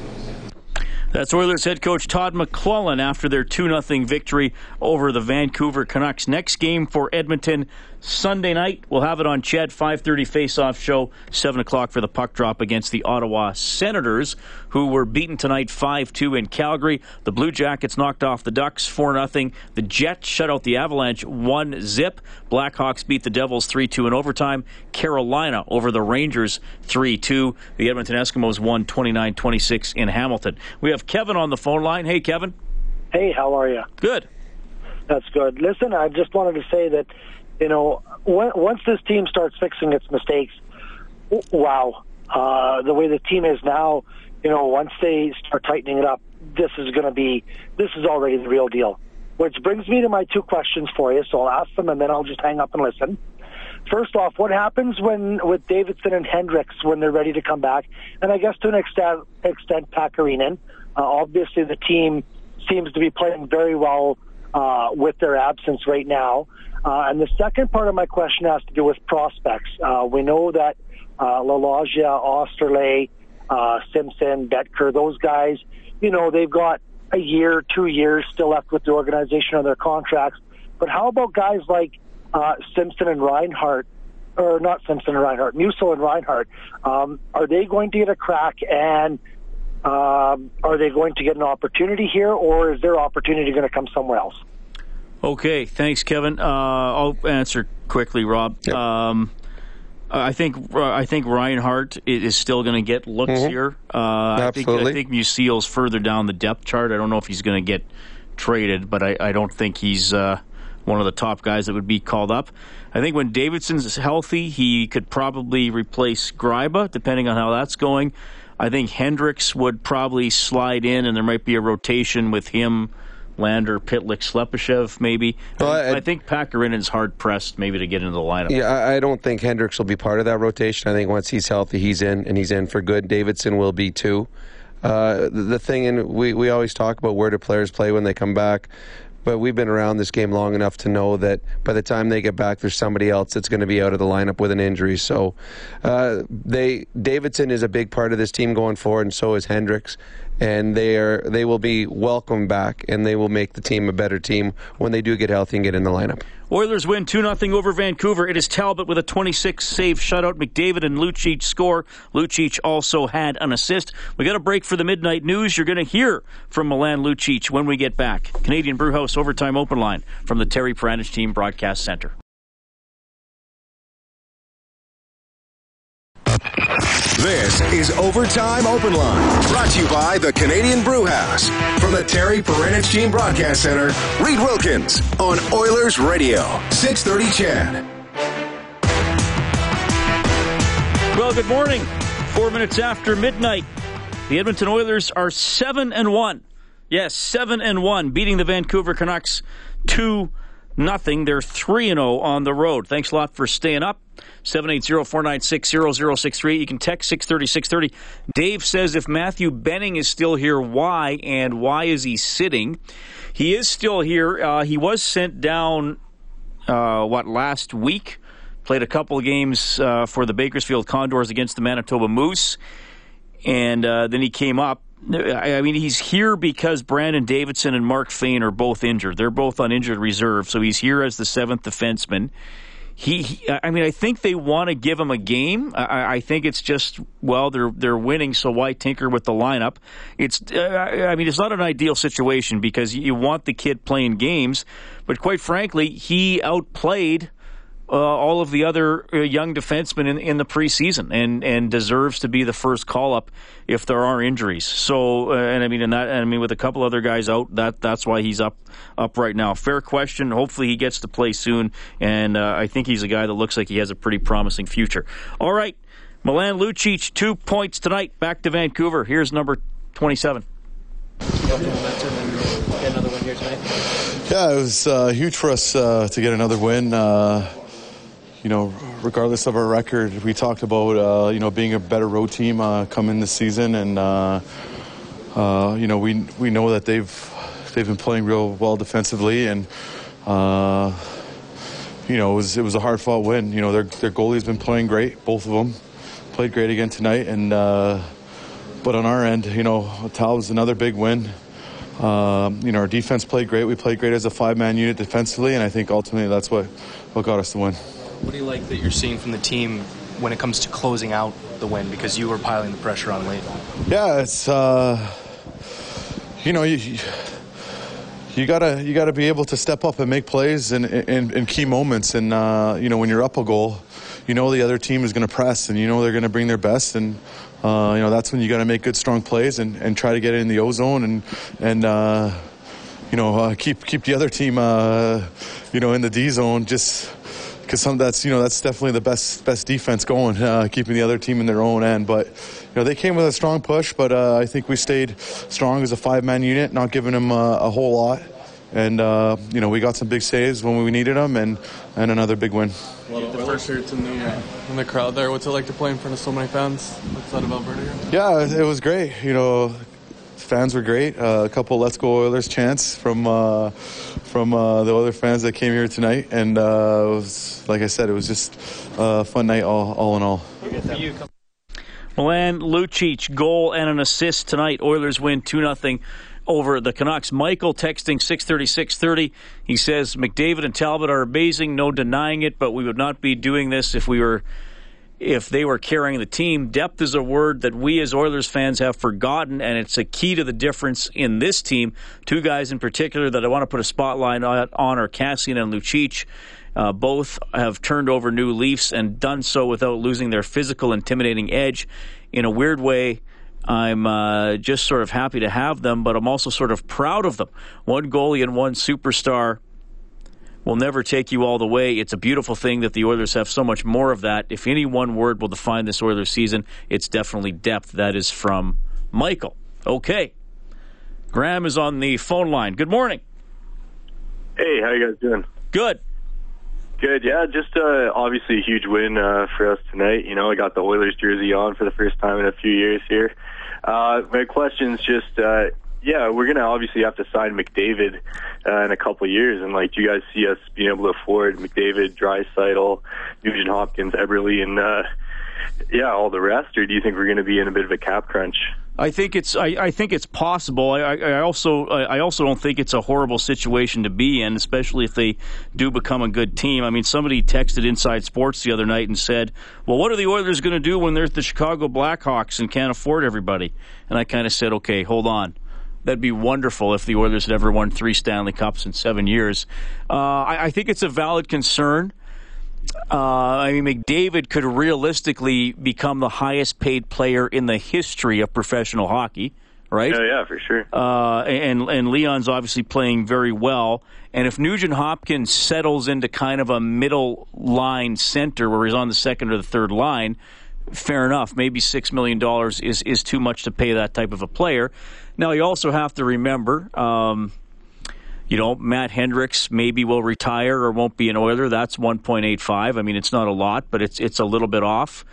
That's Oilers head coach Todd McLellan after their 2 0 victory over the Vancouver Canucks. Next game for Edmonton Sunday night. We'll have it on CHED 5:30 face-off show, 7 o'clock for the puck drop against the Ottawa Senators, who were beaten tonight 5-2 in Calgary. The Blue Jackets knocked off the Ducks 4-0. The Jets shut out the Avalanche 1-zip. Blackhawks beat the Devils 3-2 in overtime. Carolina over the Rangers 3-2. The Edmonton Eskimos won 29-26 in Hamilton. We have Kevin on the phone line. Hey, Kevin. Hey, how are you? Good. That's good. Listen, I just wanted to say that you know, once this team starts fixing its mistakes, wow, uh, the way the team is now, you know, once they start tightening it up, this is going to be, this is already the real deal. Which brings me to my two questions for you. So I'll ask them and then I'll just hang up and listen. First off, what happens when with Davidson and Hendricks when they're ready to come back? And I guess to an extent, extent Pakarinen. Uh, obviously, the team seems to be playing very well uh, with their absence right now. Uh, and the second part of my question has to do with prospects. Uh, we know that uh, Oesterle, uh, Simpson, Boettger, those guys, you know, they've got a year, two years still left with the organization on their contracts. But how about guys like uh, Simpson and Reinhart, or not Simpson and Reinhart, Musil and Reinhart? Um, are they going to get a crack and um, are they going to get an opportunity here, or is their opportunity going to come somewhere else? Okay, thanks, Kevin. Uh, I'll answer quickly, Rob. Yep. Um, I think uh, I think Reinhart is still going to get looks mm-hmm. here. Uh, Absolutely. I think, I think Musil's further down the depth chart. I don't know if he's going to get traded, but I, I don't think he's uh, one of the top guys that would be called up. I think when Davidson's healthy, he could probably replace Gryba, depending on how that's going. I think Hendricks would probably slide in, and there might be a rotation with him Lander, Pitlick, Slepyshev, maybe. Well, I, I, think is hard pressed maybe to get into the lineup. Yeah, I, I don't think Hendricks will be part of that rotation. I think once he's healthy, he's in, and he's in for good. Davidson will be too. Uh, the, the thing, and we, we always talk about where do players play when they come back but we've been around this game long enough to know that by the time they get back, there's somebody else that's going to be out of the lineup with an injury. So, uh, they Davidson is a big part of this team going forward, and so is Hendricks. and they are they will be welcome back, and they will make the team a better team when they do get healthy and get in the lineup. Oilers win 2 0 over Vancouver. It is Talbot with a 26 save shutout. McDavid and Lucic score. Lucic also had an assist. We got a break for the midnight news. You're going to hear from Milan Lucic when we get back. Canadian Brewhouse Overtime Open Line from the Terry Paranych Team Broadcast Center. This is Overtime Open Line, brought to you by the Canadian Brew House. From the Terry Paranych Team Broadcast Center, Reid Wilkins on Oilers Radio, 630 CHED. Well, good morning. Four minutes after midnight, the Edmonton Oilers are seven and one. Yes, seven and one, beating the Vancouver Canucks two nothing. They're three and zero on the road. Thanks a lot for staying up. 780-496-0063. You can text 630 630. Dave says if Matthew Benning is still here, why and why is he sitting? He is still here. Uh, he was sent down uh, what last week. Played a couple of games uh, for the Bakersfield Condors against the Manitoba Moose, and uh, then he came up. I mean, he's here because Brandon Davidson and Mark Fayne are both injured. They're both on injured reserve, so he's here as the seventh defenseman. He, he I mean, I think they want to give him a game. I, I, think it's just well, they're they're winning, so why tinker with the lineup? It's, uh, I mean, it's not an ideal situation because you want the kid playing games, but quite frankly, he outplayed uh, all of the other uh, young defensemen in, in the preseason and, and deserves to be the first call up if there are injuries. So, uh, and I mean, and that, and I mean, with a couple other guys out, that that's why he's up up right now. Fair question. Hopefully, he gets to play soon, and uh, I think he's a guy that looks like he has a pretty promising future. All right, Milan Lucic, two points tonight. Back to Vancouver. Here's number twenty-seven. Yeah, it was uh, huge for us uh, to get another win you know, regardless of our record, we talked about uh, you know being a better road team uh, coming this season, and uh, uh, you know we we know that they've they've been playing real well defensively, and uh, you know it was it was a hard fought win. You know their their goalie's been playing great, both of them played great again tonight, and uh, but on our end, you know, Tal was another big win. Um, you know, our defense played great. We played great as a five man unit defensively, and I think ultimately that's what, what got us the win. What do you like that you're seeing from the team when it comes to closing out the win? Because you were piling the pressure on late? Yeah, it's uh, you know you you gotta you gotta be able to step up and make plays in in, in key moments, and uh, you know when you're up a goal, you know the other team is to press, and you know they're to bring their best, and uh, you know that's when you got to make good strong plays and, and try to get it in the O zone and and uh, you know uh, keep keep the other team uh, you know in the D zone. Just because some that's you know that's definitely the best best defense going, uh, keeping the other team in their own end. But you know they came with a strong push, but uh, I think we stayed strong as a five man unit, not giving them uh, a whole lot. And uh, you know we got some big saves when we needed them, and and another big win. The first shirts in the in the crowd there. What's it like to play in front of so many fans outside of Alberta? Yeah, it was great. You know, fans were great. Uh, a couple "Let's Go Oilers" chants from uh, from uh, the other fans that came here tonight, and uh, was like I said, it was just a fun night all, all in all. Milan Lucic goal and an assist tonight. Oilers win two 0 over the Canucks. Michael texting 630 630. He says McDavid and Talbot are amazing, no denying it, but we would not be doing this if we were if they were carrying the team. Depth is a word that we as Oilers fans have forgotten, and it's a key to the difference in this team. Two guys in particular that I want to put a spotlight on, are Kassian and Lucic. Uh, both have turned over new leafs and done so without losing their physical, intimidating edge. In a weird way, I'm uh, just sort of happy to have them, but I'm also sort of proud of them. One goalie and one superstar will never take you all the way. It's a beautiful thing that the Oilers have so much more of that. If any one word will define this Oilers season, it's definitely depth. That is from Michael. Okay. Graham is on the phone line. Good morning. Hey, how you guys doing? Good. Good, yeah. Just uh, obviously a huge win uh, for us tonight. You know, I got the Oilers jersey on for the first time in a few years here. Uh, my question's just, uh, yeah, we're gonna obviously have to sign McDavid uh, in a couple of years, and like, do you guys see us being able to afford McDavid, Draisaitl, Nugent Hopkins, Eberle, and uh, yeah, all the rest, or do you think we're to be in a bit of a cap crunch? I think it's I, I think it's possible. I, I, I also I also don't think it's a horrible situation to be in, especially if they do become a good team. I mean, somebody texted Inside Sports the other night and said, "Well, what are the Oilers going to do when they're the Chicago Blackhawks and can't afford everybody?" And I kind of said, "Okay, hold on." That'd be wonderful if the Oilers had ever won three Stanley Cups in seven years. Uh, I, I think it's a valid concern. Uh, I mean, McDavid could realistically become the highest paid player in the history of professional hockey, right? Yeah, yeah, for sure. Uh, and and Leon's obviously playing very well. And if Nugent Hopkins settles into kind of a middle line center where he's on the second or the third line, fair enough. Maybe six million dollars is is too much to pay that type of a player. Now you also have to remember. Um, you know, Matt Hendricks maybe will retire or won't be an Oiler. That's 1.85. I mean, it's not a lot, but it's it's a little bit off.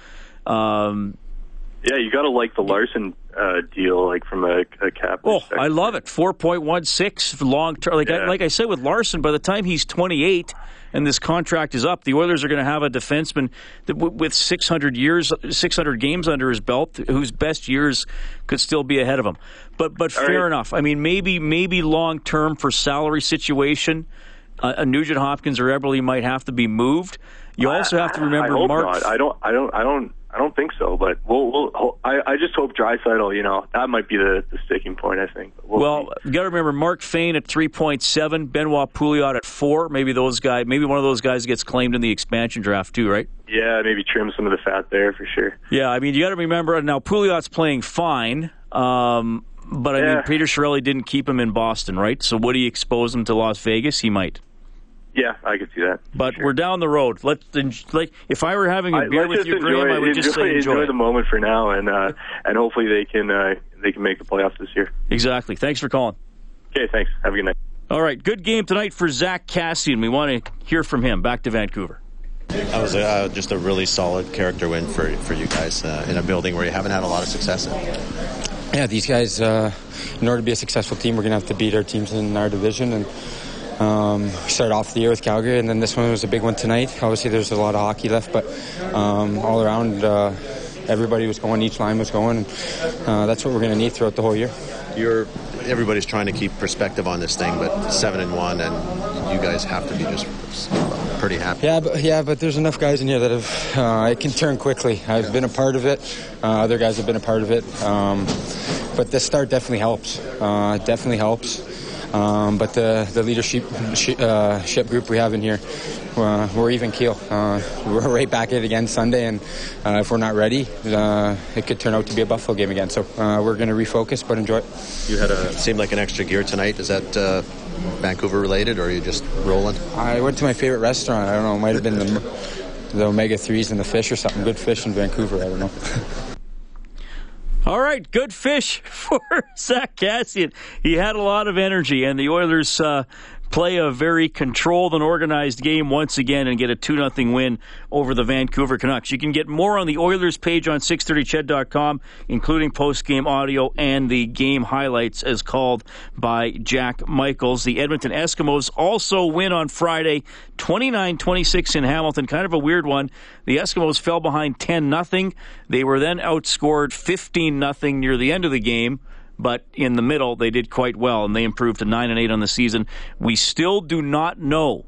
Um, Yeah, you got to like the Larsson uh, deal, like from a, a cap. oh, I love it. 4.16 long term. Like I, like I said with Larsson, by the time he's 28 and this contract is up, the Oilers are going to have a defenseman that, w- with 600 years, 600 games under his belt, whose best years could still be ahead of him. But but All fair right. enough. I mean, maybe maybe long term for salary situation, uh, a Nugent Hopkins or Eberle might have to be moved. You also have to remember I Mark. not. I don't. I don't. I don't. I don't think so. But we'll. we'll I, I just hope Draisaitl. You know, that might be the, the sticking point. I think. We'll Well, you got to remember Mark Fayne at 3.7, Benoit Pouliot at 4. Maybe those guys, maybe one of those guys gets claimed in the expansion draft too, right? Yeah, maybe trim some of the fat there for sure. Yeah, I mean, you got to remember now Pouliot's playing fine. Um, but I mean, Peter Chiarelli didn't keep him in Boston, right? So would he expose him to Las Vegas? He might. Yeah, I could see that. But we're down the road. Let's en- like if I were having a beer let's with just you, enjoy, Graham, I would enjoy, just say enjoy. enjoy the moment for now, and uh, and hopefully they can uh, they can make the playoffs this year. Exactly. Thanks for calling. Okay, thanks. Have a good night. All right, good game tonight for Zack Kassian. We want to hear from him. Back to Vancouver. That was uh, just a really solid character win for for you guys uh, in a building where you haven't had a lot of success in. Yeah, these guys, uh, in order to be a successful team, we're going to have to beat our teams in our division. And um, start off the year with Calgary, and then this one was a big one tonight. Obviously, there's a lot of hockey left, but um, all around, uh, everybody was going, each line was going. And, uh, that's what we're going to need throughout the whole year. You're everybody's trying to keep perspective on this thing, but seven and one, and you guys have to be just pretty happy. Yeah, but yeah, but there's enough guys in here that have uh, it can turn quickly. I've been a part of it. Uh, other guys have been a part of it. Um, but this start definitely helps. Uh, it definitely helps. Um, but the the leadership shi- uh, ship group we have in here, uh, we're even keel. Uh, we're right back at it again Sunday, and uh, if we're not ready, uh, it could turn out to be a Buffalo game again. So uh, we're going to refocus, but enjoy it. You had a seemed like an extra gear tonight. Is that uh, Vancouver related, or are you just rolling? I went to my favorite restaurant. I don't know. It might have been the the omega threes and the fish or something. Good fish in Vancouver. I don't know. All right, good fish for Zack Kassian. He had a lot of energy, and the Oilers uh, play a very controlled and organized game once again and get a 2 0 win over the Vancouver Canucks. You can get more on the Oilers page on 630ched.com, including post game audio and the game highlights as called by Jack Michaels. The Edmonton Eskimos also win on Friday 29 26 in Hamilton. Kind of a weird one. The Eskimos fell behind 10 0. They were then outscored 15 0 near the end of the game but in the middle they did quite well and they improved to 9 and 8 on the season. We still do not know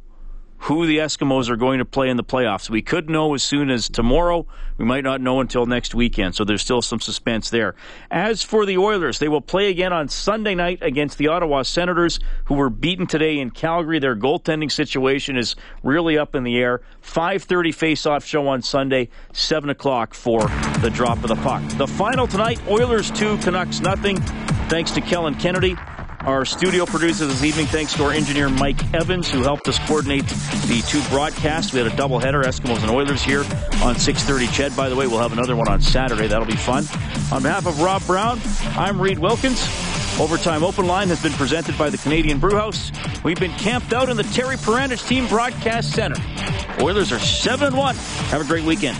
who the Eskimos are going to play in the playoffs. We could know as soon as tomorrow. We might not know until next weekend, so there's still some suspense there. As for the Oilers, they will play again on Sunday night against the Ottawa Senators, who were beaten today in Calgary. Their goaltending situation is really up in the air. 5:30 face-off show on Sunday, 7 o'clock for the drop of the puck. The final tonight: Oilers two, Canucks nothing. Thanks to Kellen Kennedy. Our studio producer this evening, thanks to our engineer Mike Evans, who helped us coordinate the two broadcasts. We had a doubleheader, Eskimos and Oilers here on 6:30. CHED, by the way, we'll have another one on Saturday. That'll be fun. On behalf of Rob Brown, I'm Reid Wilkins. Overtime Open Line has been presented by the Canadian Brewhouse. We've been camped out in the Terry Paranych Team Broadcast Center. Oilers are seven and one. Have a great weekend.